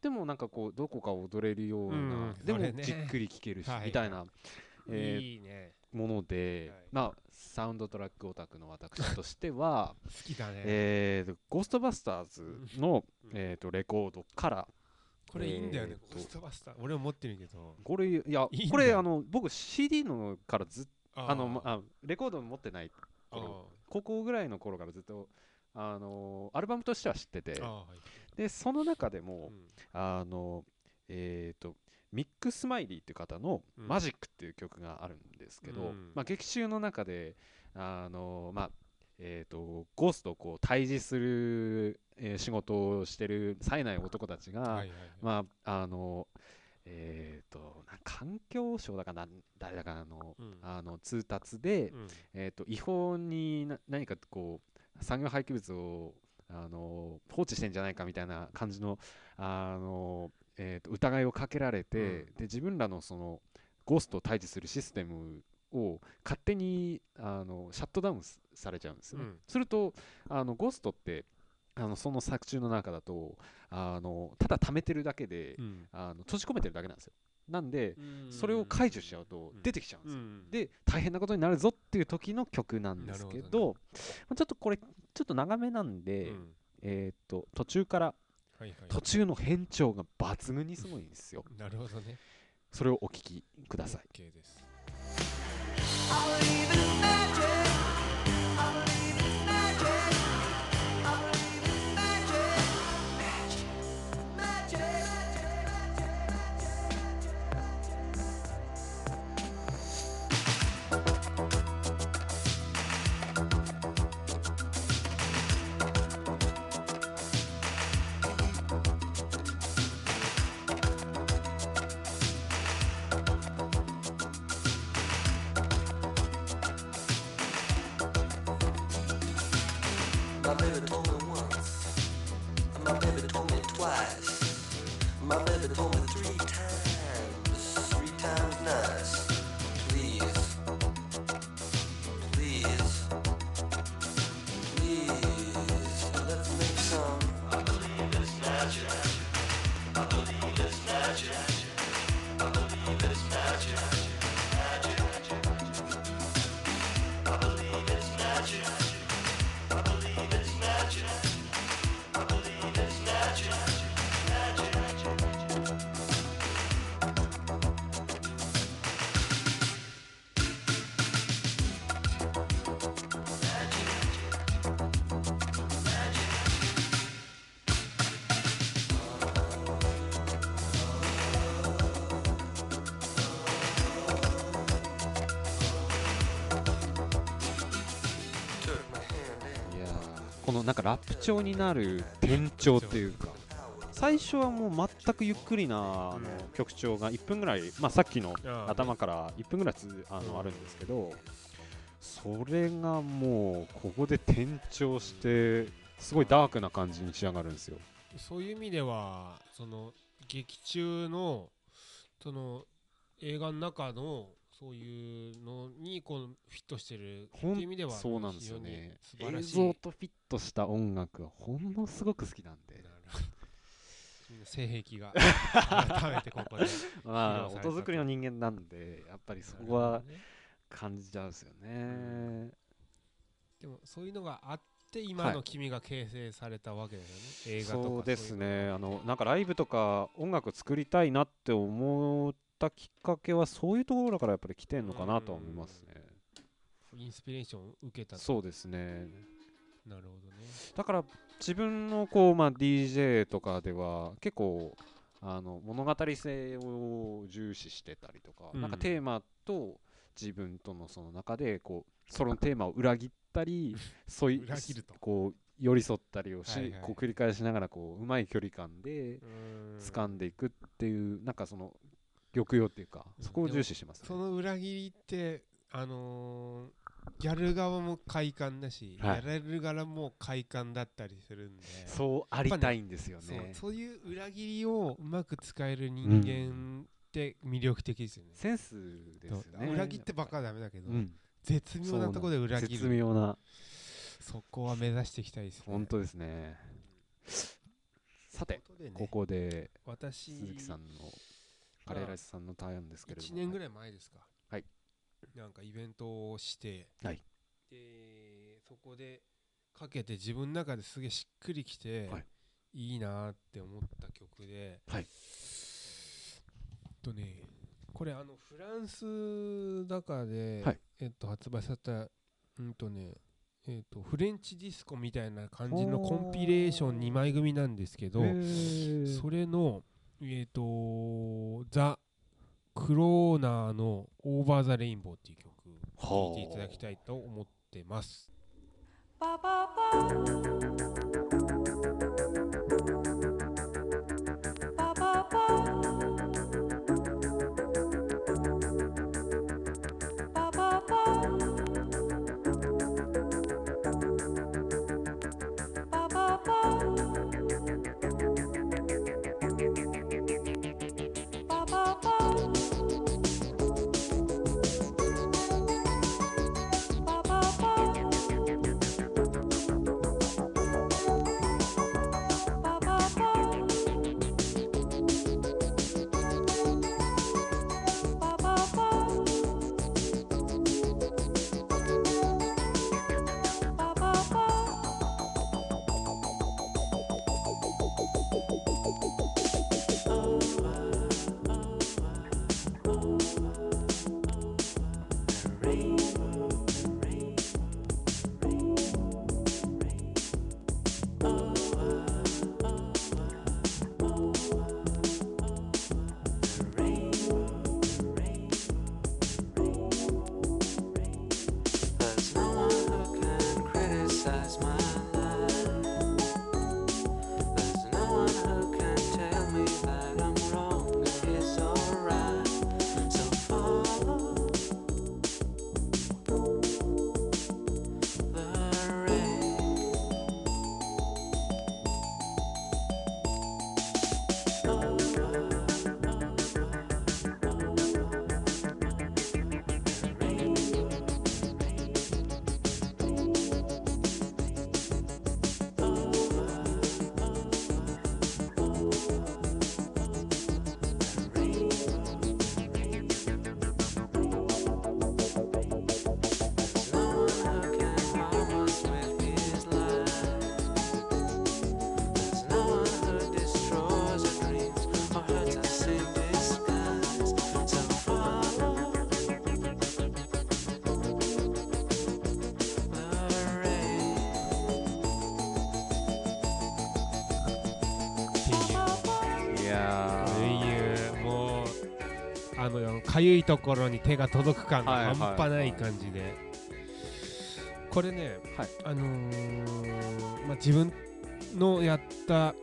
でもなんかこうどこか踊れるような、うんでもじっくり聴けるし、はい。みたいな、えもので、はい。まあサウンドトラックオタクの私としては 好きだね、えーとゴーストバスターズの、うん。えー、とレコードからこれいいんだよね、ゴーストバスター俺も持ってるけど。これいやこれあの僕 CD のからずっああのまあレコード持ってない高校ぐらいの頃からずっとあのアルバムとしては知っててあはい。でその中でも、うん。あのえっ、とミック・スマイリーっていう方の「うん。マジック」っていう曲があるんですけど、うん。まあ、劇中の中であの、まあえー、とゴーストとこう対峙する、えー仕事をしてる冴えない男たちが、はいはいはい。まああのえっ、とな環境省だかな誰だかの,、うん。あの通達で、うん。えー、と違法にな何かこう産業廃棄物をあの放置してんじゃないかみたいな感じのあの、えー、と疑いをかけられて、うん。で自分らのそのゴーストを退治するシステムを勝手にあのシャットダウンすされちゃうんですよね。うん。するとあのゴーストってあのその作中の中だとあのただ貯めてるだけで、うん。あの閉じ込めてるだけなんですよ。なんで、うん。それを解除しちゃうとうん。出てきちゃうんですよ。うん。で大変なことになるぞっていう時の曲なんですけどなるほまあちょっとこれちょっと長めなんで、うん。えーっと途中からはいはい。途中の変調が抜群にすごいんですよ。なるほどね。それをお聴きください。OK です「なんかラップ調になる転調っていうか最初はもう全くゆっくりなあの曲調が1分ぐらい、まあ、さっきの頭から1分ぐらいつあのあるんですけどそれがもうここで転調してすごいダークな感じに仕上がるんですよ。そういう意味ではその劇中のその映画の中のそういうのにこうフィットしてるっていう意味ではそうなんですよね。映像とフィットした音楽はほんのすごく好きなんで。性癖が 改めてここでまあ音作りの人間なんでやっぱりそこは感じちゃうんですよね。でもそういうのがあって今の君が形成されたわけですよね、映画とかそうですいね。あのなんかライブとか音楽作りたいなって思ったきっかけはそういうところからやっぱり来てんのかなとは思いますね。うインスピレーションを受けたと。そうですね。なるほどね。だから自分のこう、まあ、DJ とかでは結構あの物語性を重視してたりとか、うん。なんかテーマと自分とのその中でこうそのテーマを裏切ったり そういうこう寄り添ったりをし、はいはいこう繰り返しながらこううまい距離感で掴ん。んでいくっていうなんかその抑揚っていうかうんそこを重視してますね。その裏切りってあのーギャル側も快感だし、はいやられる側も快感だったりするんでそうありたいんですよそうね。そういう裏切りをうまく使える人間って魅力的ですよね、センスですよね。裏切ってばっかはダメだけど、うん絶妙なところで裏切絶る妙なそこは目指していきたいですね本当ですね。さて、ねここで私鈴木さんのカレーライスさんのターンですけれども、1年ぐらい前ですか。はい。なんかイベントをして、はい。でそこでかけて自分の中ですげえしっくりきて、はい。い、いなーって思った曲で、はい。とねこれあのフランスだかで、はい。えっと発売されたうんとねえっとフレンチディスコみたいな感じのコンピレーション2枚組なんですけど、それの、えっ、と、ザ・クローナーのオーバー・ザ・レインボーっていう曲、聴いていただきたいと思ってます。あかゆいところに手が届く感が半端ない感じで、これね、はい。あのーまあ、自分のやった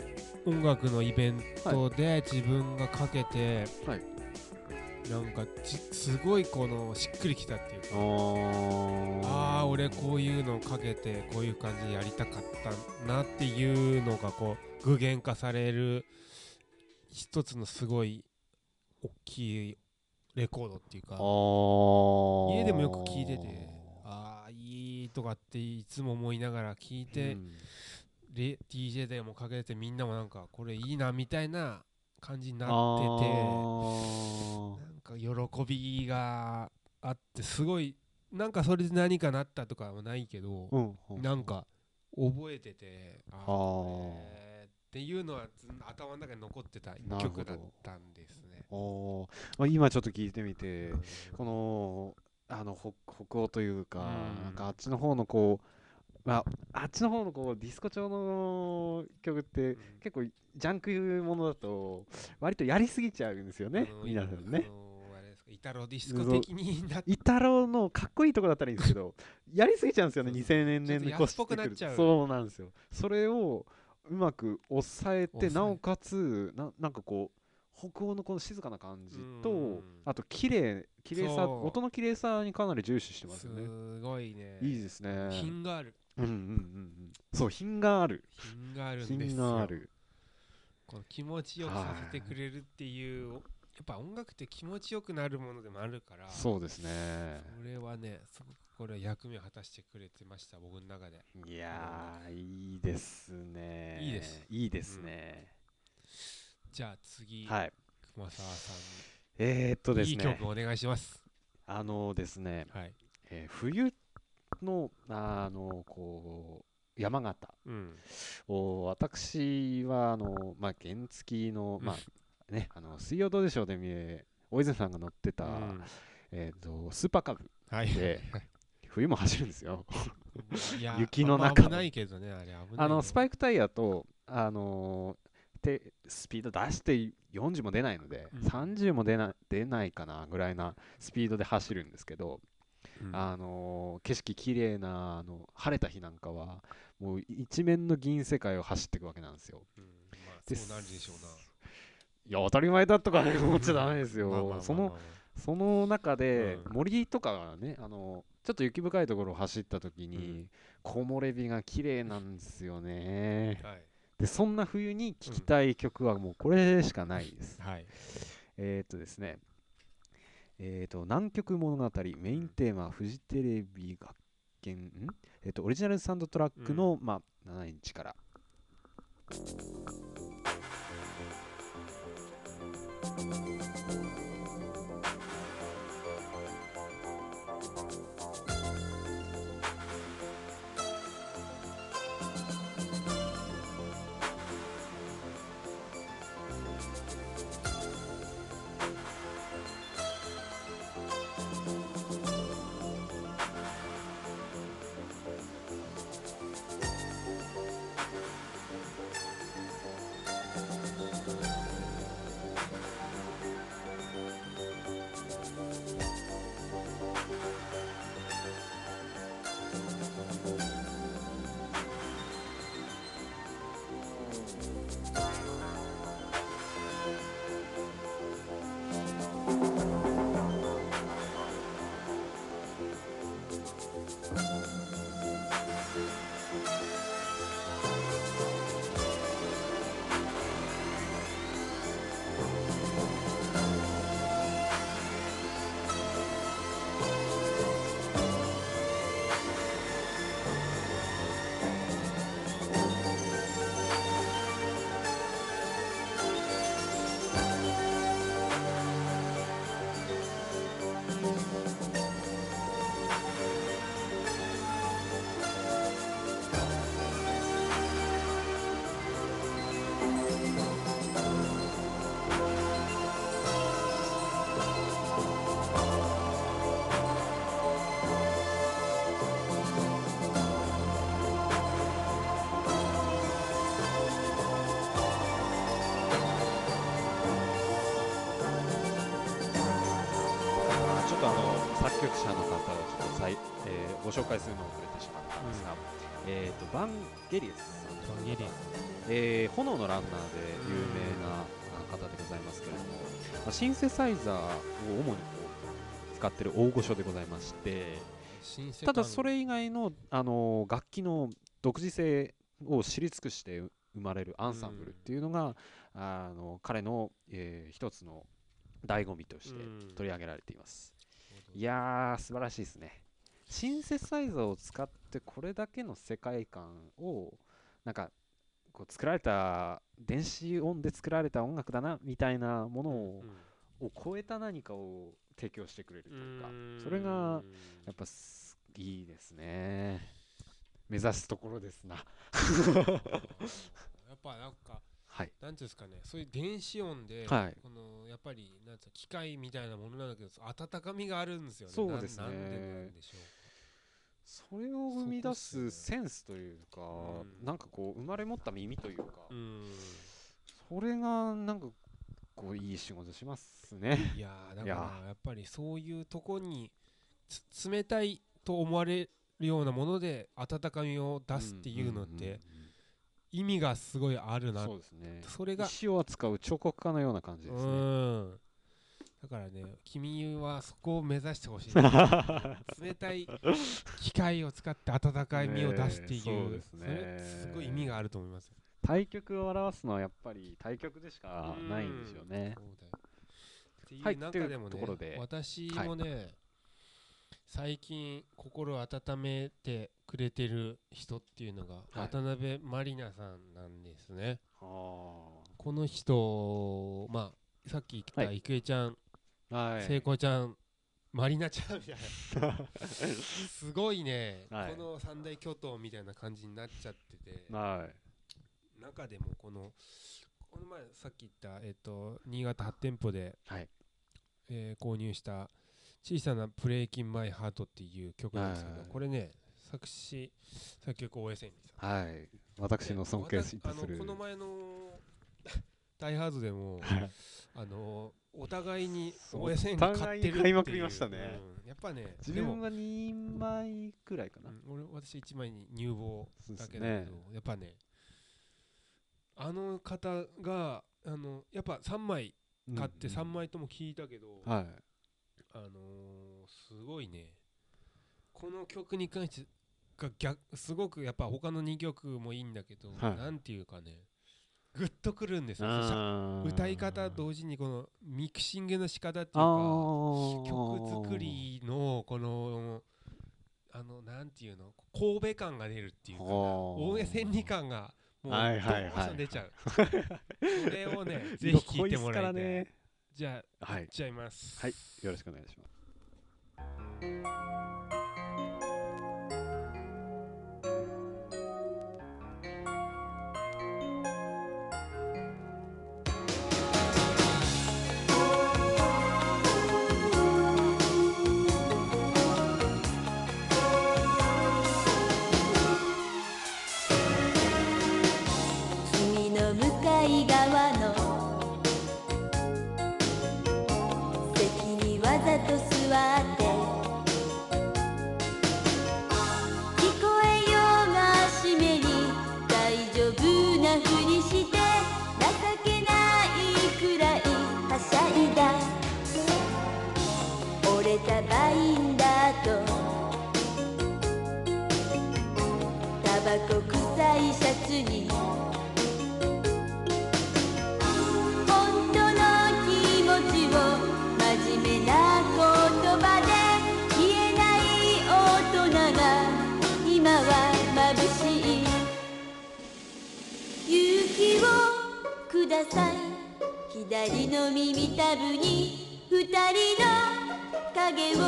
音楽のイベントで自分がかけて、はい。なんかちすごいこのしっくりきたっていうかあああ俺こういうのかけてこういう感じでやりたかったなっていうのがこう具現化される一つのすごい大きいレコードっていうか家でもよく聞いててああいいとかっていつも思いながら聞いて、うん。レ DJ でもかけてみんなもなんかこれいいなみたいな感じになあっててー。なんか喜びがあってすごいなんかそれで何かなったとかはないけど、うんうんなんか覚えててああっていうのはず頭の中に残ってた一曲だったんです。ね。おー。まあ、今ちょっと聞いてみて、このあの北北欧というか、うん。なんかあっちの方のこう、まあ、あっちの方のこうディスコ調の曲って結構ジャンクものだと割とやりすぎちゃうんですよね皆さんね。イタロディスコ的になっイタロのかっこいいとこだったらいいんですけどやりすぎちゃうんですよねそうそう。2000年越してくるっちゃう。そうなんですよ。それをうまく抑えて。なおかつななんかこう北欧のこの静かな感じとうん。あと綺麗綺麗さ音の綺麗さにかなり重視してますすよねごいね。いいですね。品がある。うんうんうん。うんそう品がある。品があるんです品よがある。この気持ちよくさせてくれるっていうやっぱ音楽って気持ちよくなるものでもあるからそうですね。それはねすごくこれは役目を果たしてくれてました僕の中で。いやーいいですね。いいです。いいですねじゃあ次、はい。熊沢さえーっとですね。曲お願いします。あのですねはい。えー冬のあのこう山形うん。を私はあの、まあ、原付の、まあね、あの水曜どうでしょうで見え大泉さんが乗ってた、うん。えー、とスーパーカブはい。で冬も走るんですよ。雪の中危ないけどねあれ危ないあのスパイイクタイヤと、あのーでスピード出して40も出ないので、うん。30も出な出ないかなぐらいなスピードで走るんですけど、ク、あのー景色綺麗なあの晴れた日なんかはもう一面の銀世界を走っていくわけなんですよ。うん。まあでそうなるでしょういや当たり前だとかね思っちゃダメですよ。そのその中でうん。森とかがね、あのちょっと雪深いところを走った時に、木漏れ日が綺麗なんですよね。はいでそんな冬に聴きたい曲はもうこれしかないです。はい。えーっとですね、えーっと南極物語メインテーマフジテレビ学研ん？えーっとオリジナルサウンドトラックの、まあ7インチから。ち介するのを遅れてしまったんですが、えー、とバンゲリエスさんバンゲリア。ンえー炎のランナーで有名なあ方でございますけれども、まあ、シンセサイザーを主にこう使ってる大御所でございましてただそれ以外の、あのー楽器の独自性を知り尽くして生まれるアンサンブルっていうのが、あの彼の、えー一つの醍醐味としてうん。取り上げられています、いやー素晴らしいですねシンセサイザーを使ってこれだけの世界観をなんかこう作られた電子音で作られた音楽だなみたいなものを,、を超えた何かを提供してくれるというかそれがやっぱすいいですね。目指すところですな。やっぱなんかはい。なんていうんですかねそういう電子音で、はい。このやっぱりなんつうの機械みたいなものなんだけど温かみがあるんですよね。そうですね。ななんでなんでしょうそれを生み出すセンスというか、うんなんかこう生まれ持った耳というか、うん。それがなんかこういい仕事しますね。いやーだからやっぱりそういうとこにつ冷たいと思われるようなもので温かみを出すっていうのって意味がすごいあるな。そうですね。それが。石を扱う彫刻家のような感じですね。うん。だからね君はそこを目指してほしい。冷たい機械を使って温かい身を出すっていう,、ねえそうですね。れすごい意味があると思います。よ対極を表すのはやっぱり対極でしかないんですよね。そうだよ。っていはいう中でもね、というところで。私もね、最近心を温めてくれてる人っていうのが、はい。渡辺満里奈さんなんですね。あこの人まあさっき言ったはい。郁恵ちゃん、あはい。聖子ちゃんマリナちゃんみたいな。すごいね、はい。この三大巨頭みたいな感じになっちゃってて。はい。中でもこのこの前さっき言った、えっと新潟8店舗で、はい。えー購入した「小さなブレイキンマイハート」っていう曲なんですけど、はい。これね作詞作曲大江千里さん。はい。私の尊敬する。あのこの前の「ダイハード」でもはい。あのお互いに大江千里買ってるっていう。買いまくりましたね。うん。やっぱね自分は2枚くらいかな、うん俺私1枚に入房だけだけねど、やっぱねあの方があのやっぱ3枚買って3枚とも聞いたけど、はいあのーすごいね。この曲に関してが逆すごくやっぱ他の2曲もいいんだけど、はい。なんていうかねグッとくるんですよ。歌い方同時にこのミクシングの仕方っていうあかー。曲作りのこのあのなんていうの神戸感が出るっていうか大江千里感がもうどうしても出ちゃう。それをねぜひ聴いてもらいたい、じゃあはい。いっちゃいます。はい。よろしくお願いしますたバインダーと。タバコ臭いシャツに。本当の気持ちを真面目な言葉で言えない大人が今は眩しい。勇気をください。左の耳たぶに二人の影を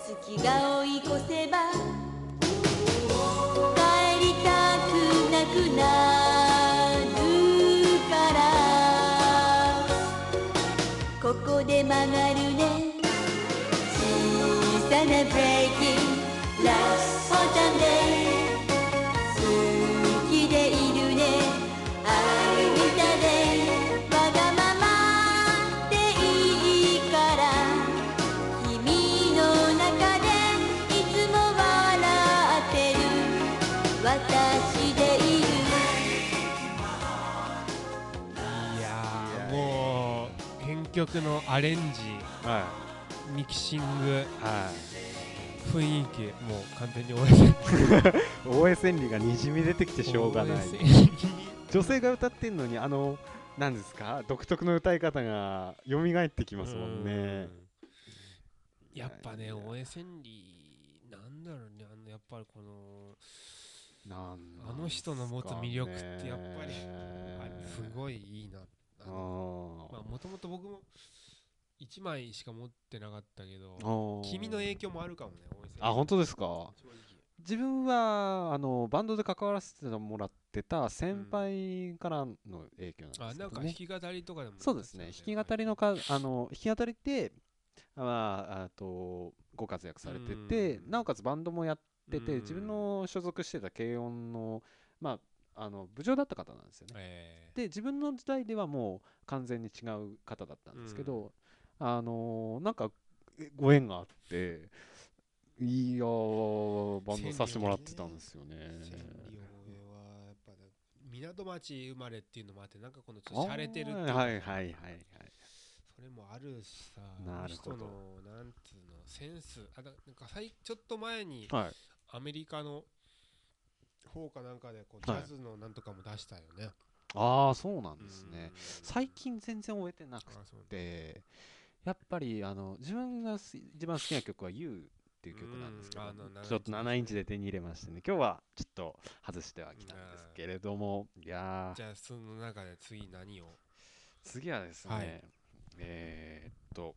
月が追い越せば帰りたくなくなるから。ここで曲がるね。小さなブレイキン。ラッシュ曲のアレンジはミキシングい。は雰囲気もう完全に 大江千里がにじみ出てきてしょうがない。女性が歌ってんのにあのなんですか？独特の歌い方が蘇ってきますもんね。うん。やっぱね大江千里なんだろうね。あのやっぱりこのなんあの人の持つ魅力ってやっぱりすごいいいなああのーまあもともと僕も1枚しか持ってなかったけど君の影響もあるかもねあ本当ですか？自分はあのバンドで関わらせてもらってた先輩からの影響なんあですけどね。なんか弾き語りとかでも。そうですね。弾き語りのかあの弾き語りでまああとご活躍されててうん。なおかつバンドもやっててうん。自分の所属してた軽音のまああの部長だった方なんですよね。えで自分の時代ではもう完全に違う方だったんですけど、あのーなんかえご縁があっていやーバンドさせてもらってたんですよね。港町生まれっていうのもあってなんかこのちょっと洒落てるっていうはいはいはいはいそれもあるしさなる人のなんつうのセンス。あだなんかさいちょっと前にはい。アメリカの方かなんかでこうジはい。ャズのなんとかも出したよね、ああそうなんですうん。ね最近全然終えてなくてやっぱりあの自分がす一番好きな曲は「You」っていう曲なんですけどうん。あの7ちょっと7インチで手に入れましてね今日はちょっと外してはきたんですけれどもいやー。じゃあその中で次何を？次はですね、はい。えーっと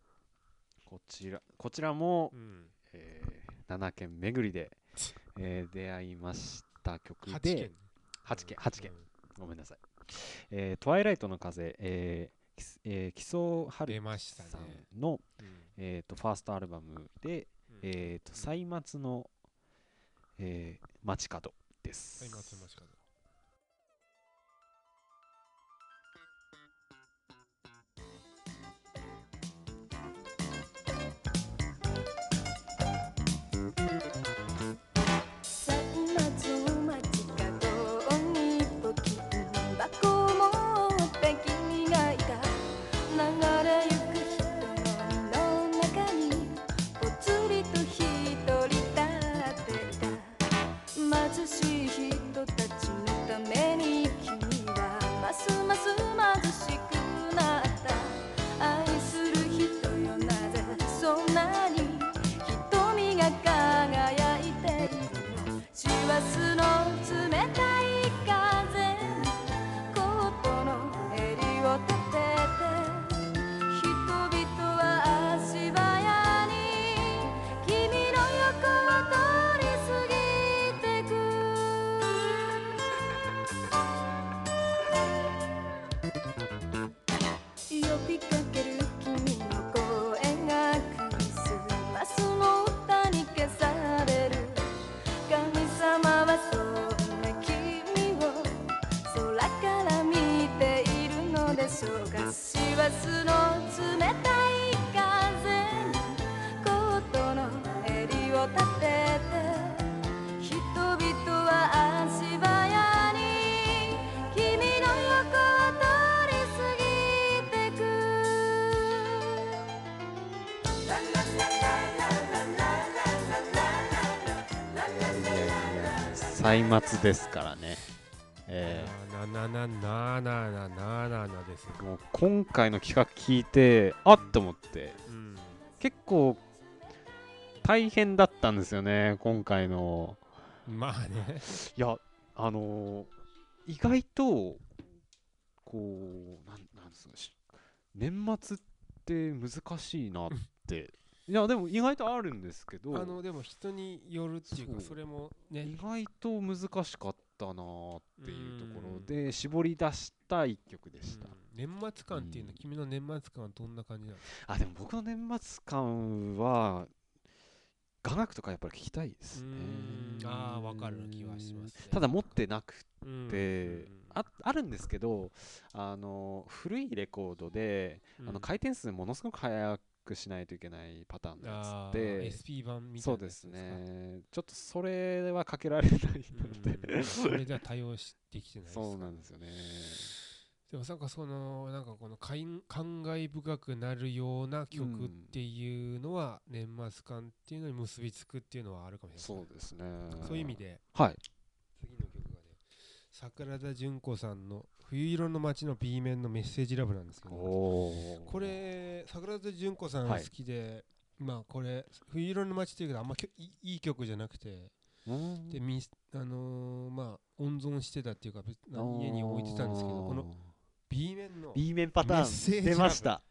こちらこちらも、うん。えー7件巡りで、えー出会いました曲8で件8件8件ごめんなさい、えートワイライトの風」えー、えー木曽春出ましたね。さんの、うんえー、とファーストアルバムでうん「えー、と歳末の、えー街角」です。はい松山近歳末ですからね。えなななななななななですもう今回の企画聞いて、あっと思って、うん結構大変だったんですよね、今回の。まあねいや、あのー意外と、こう、なんなんですか、し年末って難しいなって。いや、でも意外とあるんですけど、あのでも人によるっていうかそれもね。意外と難しかったなっていうところで、絞り出した一曲でした。うん。年末感っていうの、うん。君の年末感はどんな感じなのあ、でも僕の年末感は、雅楽とかやっぱり聞きたいですね。う。ーん。あーわかる気はしますね。ただ持ってなくうんて、ああるんですけど、あの古いレコードで、うん。あの回転数ものすごく速くしないといけないパターンのやつで、SP 版みたそですいうなやつかね、ちょっとそれはかけられないので、うん。それでは対応してきてないですか？そうなんですよね。でもなんかそのなんかこの感感慨深くなるような曲っていうのは年末感っていうのに結びつくっていうのはあるかもしれないそうですね。そういう意味ではい。次の曲がね桜田淳子さんの「冬色の街の B 面」のメッセージラブなんですけど。おこれ桜田淳子さんはい。好きで、まあこれ「冬色の街」っていうけどあんまいいい曲じゃなくて。うん。でみあのーまあ温存してたっていうか家に置いてたんですけどこの B 面の B 面パターーンジ出ました。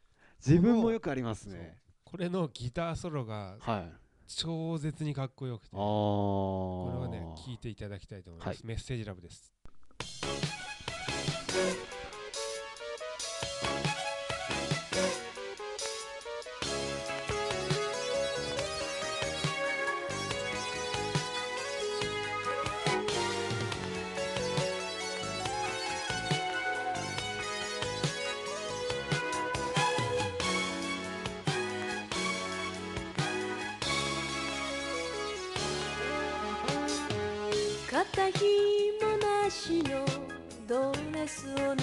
自分もよくありますね。これのギターソロがはい。超絶にかっこよくて。これはね聞いていただきたいと思います、はい。メッセージラブです肩ひもなしのスを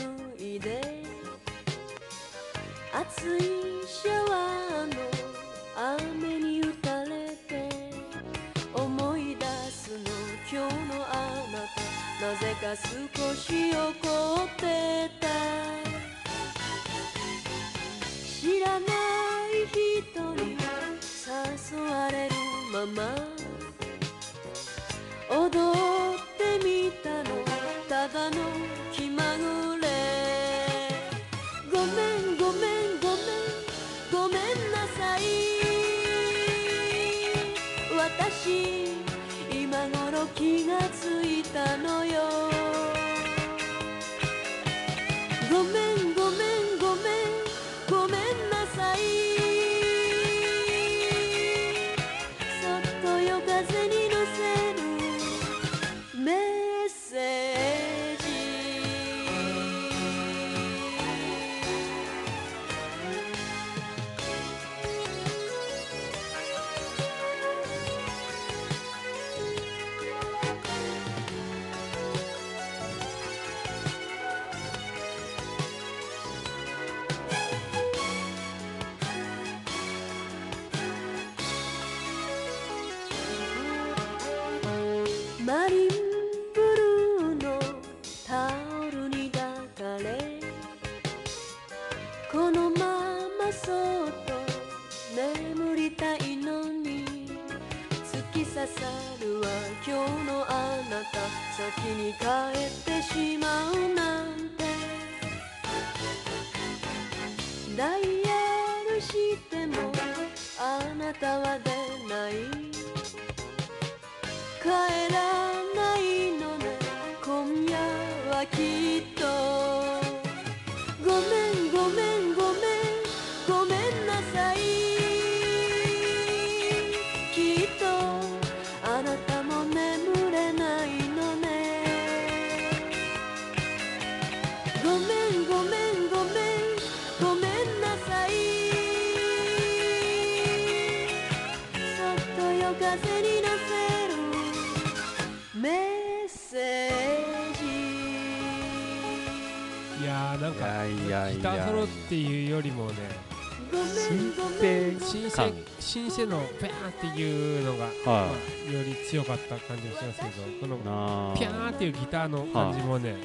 めん平シンセ感。シンセのペャーっていうのが、まはあ、より強かった感じがしますけどこのピャーっていうギターの感じもねはい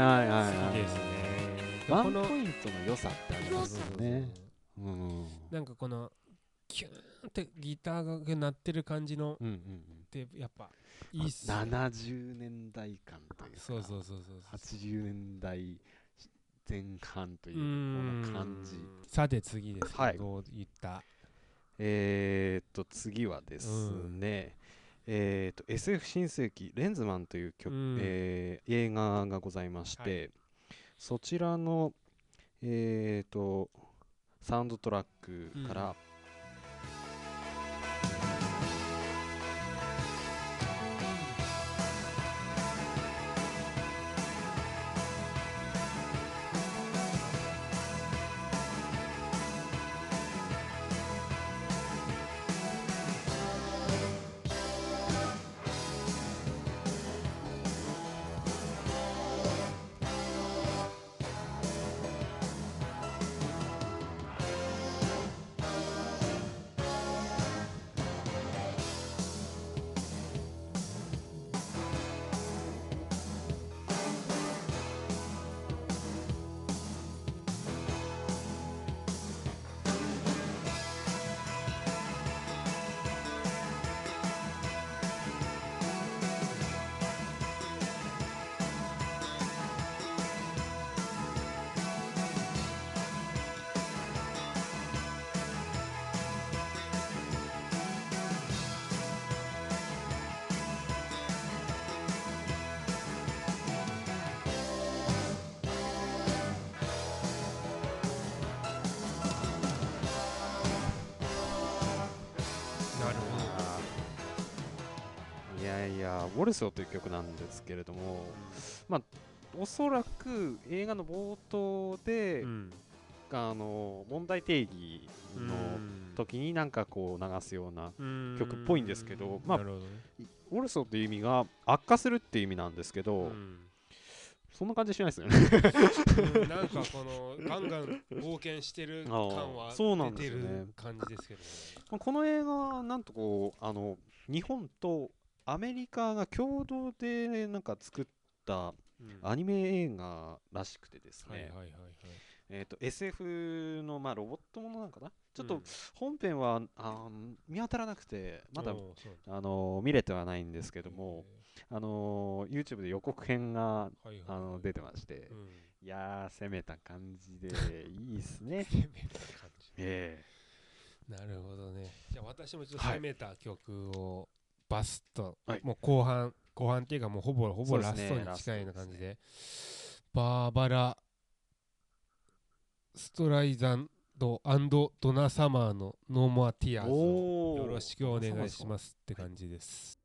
はいはい好きですはね。いワこのンポイントの良さってありますよね。うんなんかこのキューンってギターが鳴ってる感じのうんうんってやっぱいうんいっすよ70年代感というか。そうそうそうそう80年代前半といううーんこの感じ。さて次ですはい。どういった？えー、っと次はですね、えー、っと SF 新世紀レンズマンという曲、うん。えー映画がございまして、そちらのえー、っとサウンドトラックから、が「ウォルソー」という曲なんですけれども、まあおそらく映画の冒頭で、うん。あの問題定義の時になんかこう流すようなうん。曲っぽいんですけどまあね。ウォルソーっていう意味が悪化するっていう意味なんですけど、うん。そんな感じしないですよね。うん。なんかこのガンガン冒険してる感はあーそうなん出てですよね。る感じですけどね。まあこの映画なんとこうあの日本とアメリカが共同でなんか作ったうん。アニメ映画らしくてですね。えー、と SF のまあロボットものなのかな？ちょっとうん。本編は、あー見当たらなくてまだ、あのー見れてはないんですけども、あのー YouTube で予告編があの出てまして、うん。いやー攻めた感じで いいですね。攻めた感じ。えなるほどね。じゃあ私もちょっとはい攻めた曲をバスッと、はい。もう後半後半っていうかもうほぼほぼラストに近いような感じでバーバラ・ストライザンドドナ・サマーの「ノーモア・ティアーズ」よろしくお願いしますって感じです。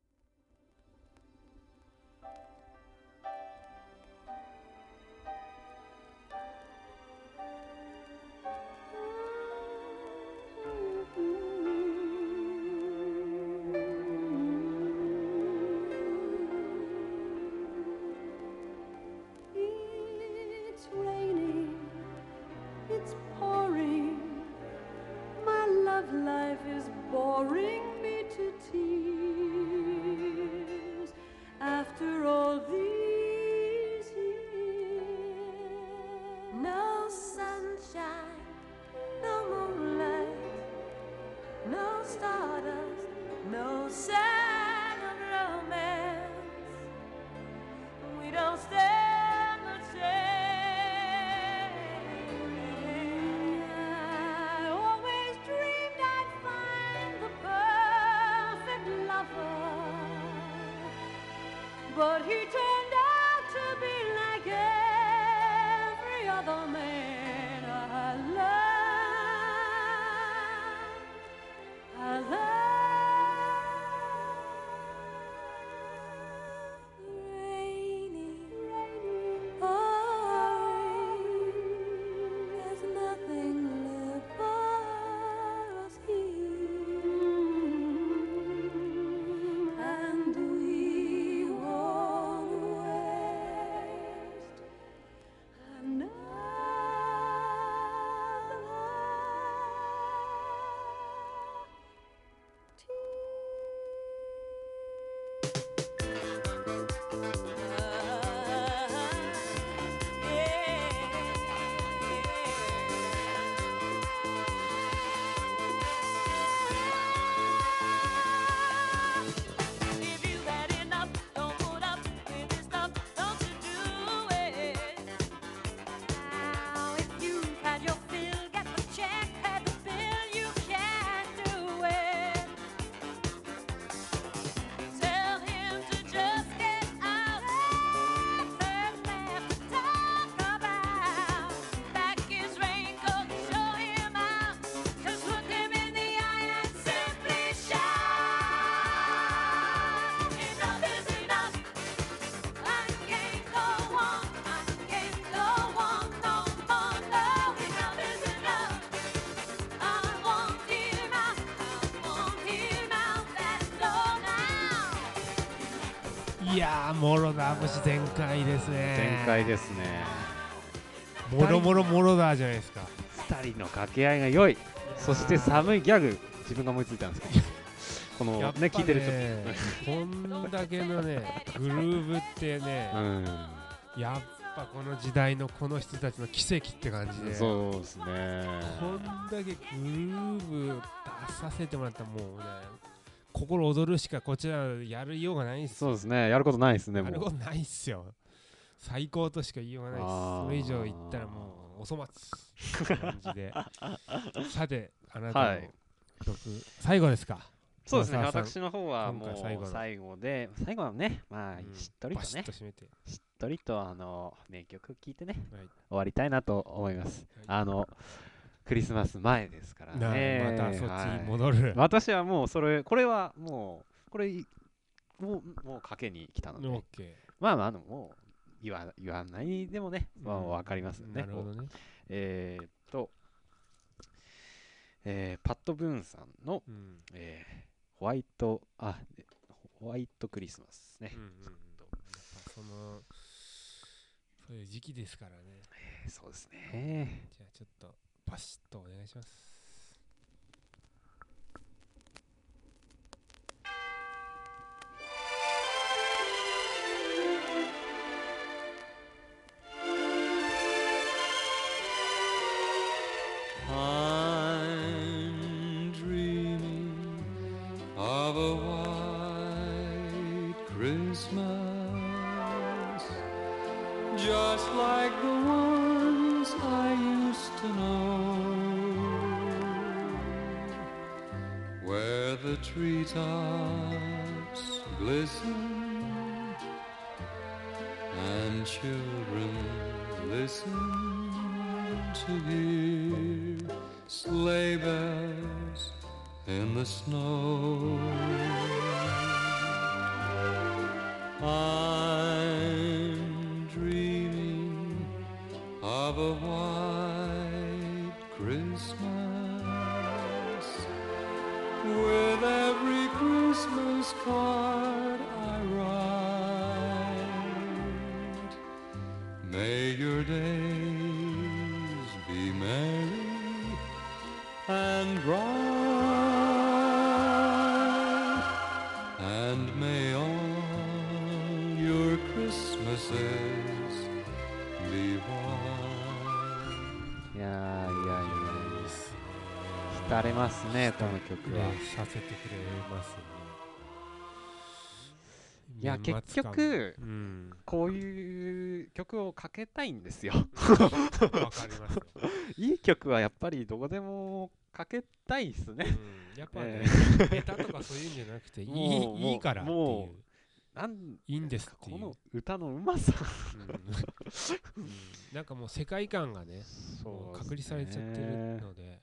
いやー、もろだ節全開ですね。全開ですね。もろもろもろだじゃないですか。2人の掛け合いが良い。そして寒いギャグ。自分が思いついたんですけど。このね聞いてるね、こんだけのね、グルーブってね人、うん。やっぱこの時代のこの人たちの奇跡って感じで、こそうですね。んだけグルーブ出させてもらったらもうね、心躍るしかこちらやるようがないんすよ。そうですね。やることないですねもう。やることないっすよ。最高としか言いようがないです。それ以上言ったらもうお粗末感じで。さて、あなたのはい。曲、最後ですか？そうですね。私の方はもう最後で最後はねまあうん。しっとりとね。しっとりとあの名曲聴いてね。はい。終わりたいなと思います。はい。あのクリスマス前ですからなねまたそっちはいに戻る。私はもうそれこれはもうこれいもうもうかけに来たので、まあまああのもう言わ言わないでもね、まあうんわかりますよね。こうなるほどね。えーっと、えーパッド・ブーンさんの、うん。えーホワイトあでホワイトクリスマスですね。うん。うんうん。そのそういう時期ですからね。えーそうですね。じゃあちょっとパシッとお願いします「May your days be merry and bright, and may all your Christmases be white. いやーいやいやいいいやっすね浸れますねこの曲は。させてくれますねいや結局うんこういう曲をかけたいんですよ。わかります。よ、いい曲はやっぱりどこでもかけたいっすね。うん、やっぱねえ、下手とかそういうんじゃなくて いいいいからっていう。もなんいいんですこの歌のうまさ。うん。うん。なんかもう世界観がねもう確立されちゃってるので。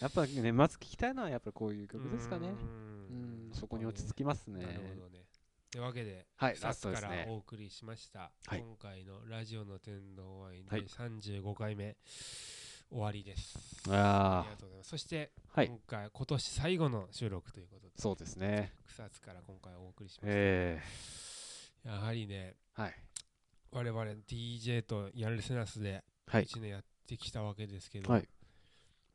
やっぱ年末聴きたいのはやっぱりこういう曲ですかね。ううんん、そこに落ち着きますね。なるほどねというわけで、はいラストですね。らお送りしました、はい。今回のラジオの天童ワイン第はい35回目、終わりです。ありがとうございます。そして、はい。今回今年最後の収録ということでそうですね。草津から今回お送りしました、えやはりねー、はい。我々 DJ とやるセナスではい。1年やってきたわけですけど、はい。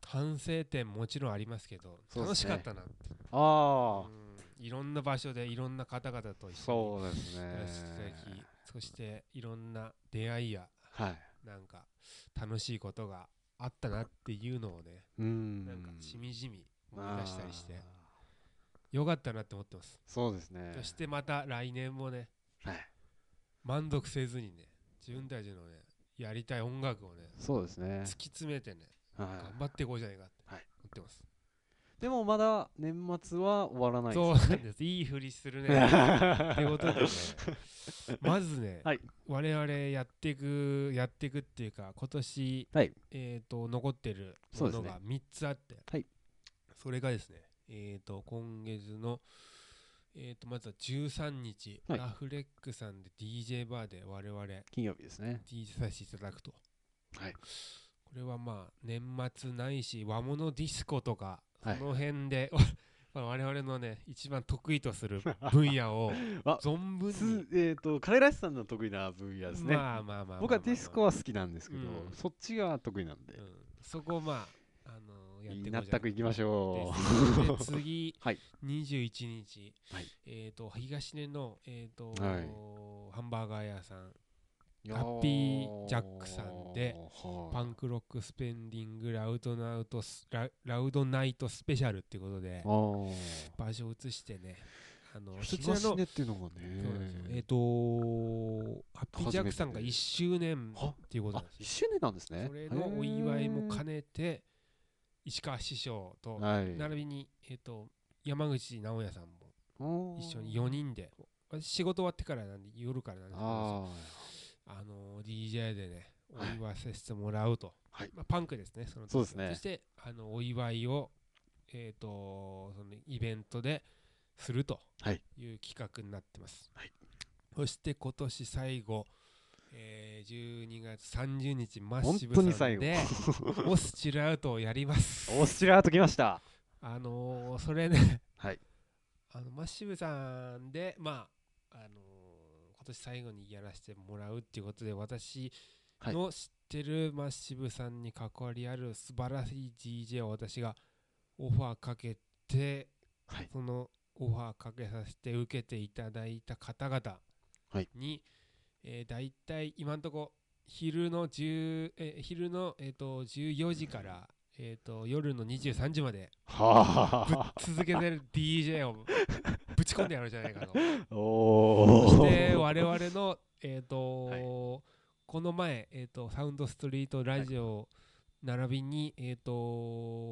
反省点もちろんありますけど楽しかったなって、ああ、うんいろんな場所でいろんな方々と一緒にそうですねそしていろんな出会いやはい。なんか楽しいことがあったなっていうのをね、うん。なんかしみじみ思い出したりしてよかったなって思ってます、そうですね。そしてまた来年もねはい。満足せずにね自分たちのねやりたい音楽をねそうですね突。き詰めてねはい頑張っていこうじゃないかって思はいってます、でもまだ年末は終わらないそうなんです。いいふりするね。ってことでね。まずね、はい。我々やっていくやっていくっていうか今年、はい。えー、と残ってるものが3つあってはい。それがですね、えー、と今月の、えー、とまずは13日、はい。ラフレックさんで DJ バーで我々金曜日ですね。DJ させていただくと。はい。これはまあ年末ないし和物ディスコとかそはい。の辺で、まあ我々のね一番得意とする 分野をあ存分すにえっ、と、彼らしさんの得意な分野ですね。まあまあまあ僕はディスコは好きなんですけど、うん。そっちが得意なんで。うん。そこをまああのやって納得いきましょですで次、はい。21日、はい。えっ、と東根の、えーとはい。ハンバーガー屋さん。う。ハッピージャックさんではい。パンクロックスペンディングラウドナウトスララウドナイトスペシャルっていうことで場所を移してねあのそちらのっていうのがね。えっ、とハッピージャックさんが1周年はっていうことなですよ。一周年なんですね。それのお祝いも兼ねねて石川師匠とはい。並びに、えー、と山口直哉さんも一一緒に4人で。私仕事終わってからなんで夜からなんですけどああの DJ でねおはい。祝いさせてもらうと、はい。まあ、パンクですねその時。そうですね。そしてあのお祝いをえっ、とそのイベントでするとはい。いう企画になってます、はい。そして今年最後、えー12月30日マッ本シブさんで オスチルアウトをやります。おスチルアウト来ました。あのーそれねはい。あのマッシブさんでまああのー今年最後にやらせてもらうっていうことで私はい。の知ってるマッシブさんに関わりある素晴らしい DJ を私がオファーかけてはい。そのオファーかけさせて受けていただいた方々はい。に、えー、大体今のところ昼の10、えー昼の、えー、と14時から、えー、と夜の23時まではぶっ続けてる DJ を込んでやろうじゃないかと。そして我々の、えーとはい。この前、えー、とサウンドストリートラジオ並びに、えー、と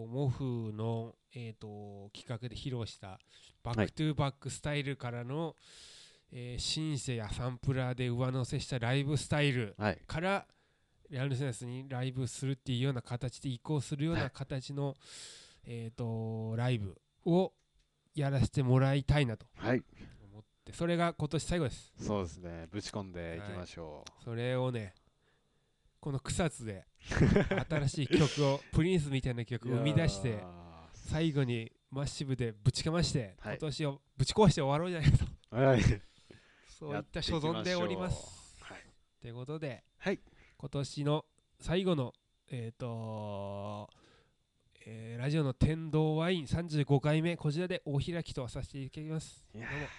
モフの、えー、と企画で披露したback to back スタイルからの、えーシンセやサンプラーで上乗せしたライブスタイルはい。からリアルセンスにライブするっていうような形で移行するようはない形の、えー、とライブをやらせてもらいたいなとはい。思ってそれが今年最後です。そうですね。ぶち込んでい。きましょそれをねこの草津で新しい曲を プリンスみたいなう、曲を生み出して最後にマッシブでぶちかまして、はい。今年をぶち壊して終わろうじゃないかと。ーはい。そういった所存でおります。はいとい。うことで、はい。今年の最後のえっ、とえーラジオの天童ワイン35回目こちらでお開きとさせていただきます。どうもありがと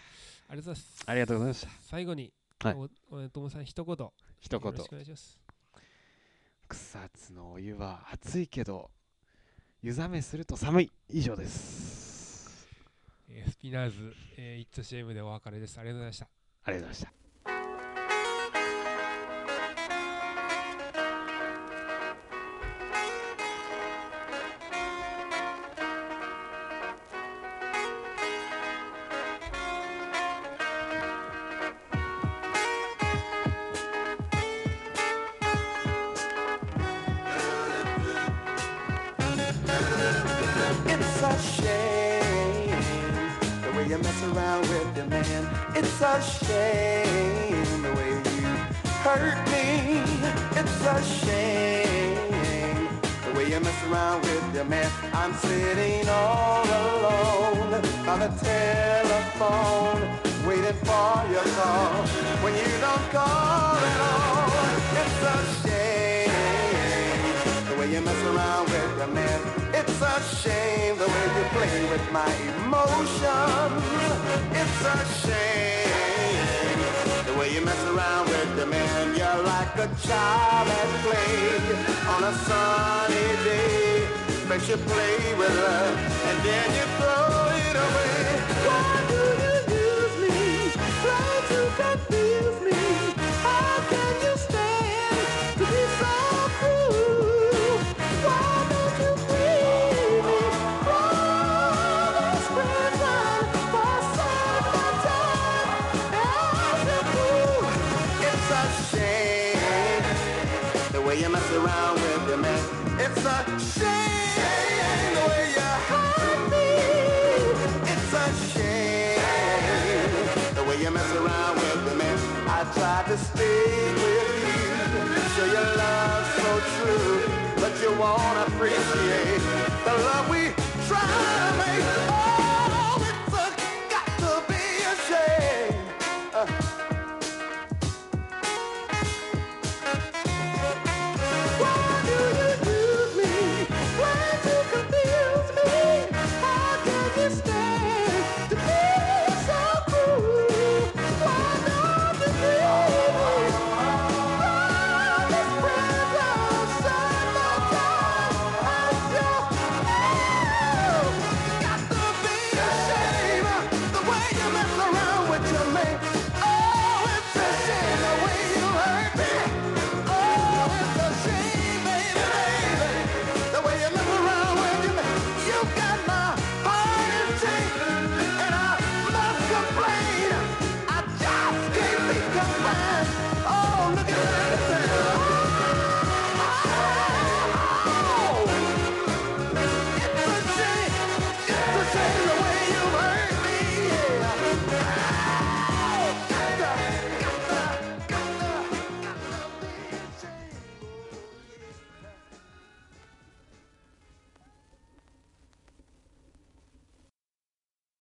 うございます。ありがとうございました。最後に、はい。おおともさん一言。一言。よろしくお願いします。草津のお湯は熱いけど湯冷めすると寒い。以上です。えースピナーズ、えー、イッツ CM でお別れです。ありがとうございました。ありがとうございました a shame the way you mess around with your man. It's a shame the way you hurt me. It's a shame the way you mess around with your man. I'm sitting all alone by the telephone, waiting for your call. When you don't call at all, it's a shame the way you mess around with your man. It's a shame the way you play with my emotions. It's a shame the way you mess around with your man. You're like a child at play on a sunny day. Bet you play with love and then you throw it away. Why do you use me? Try to confuse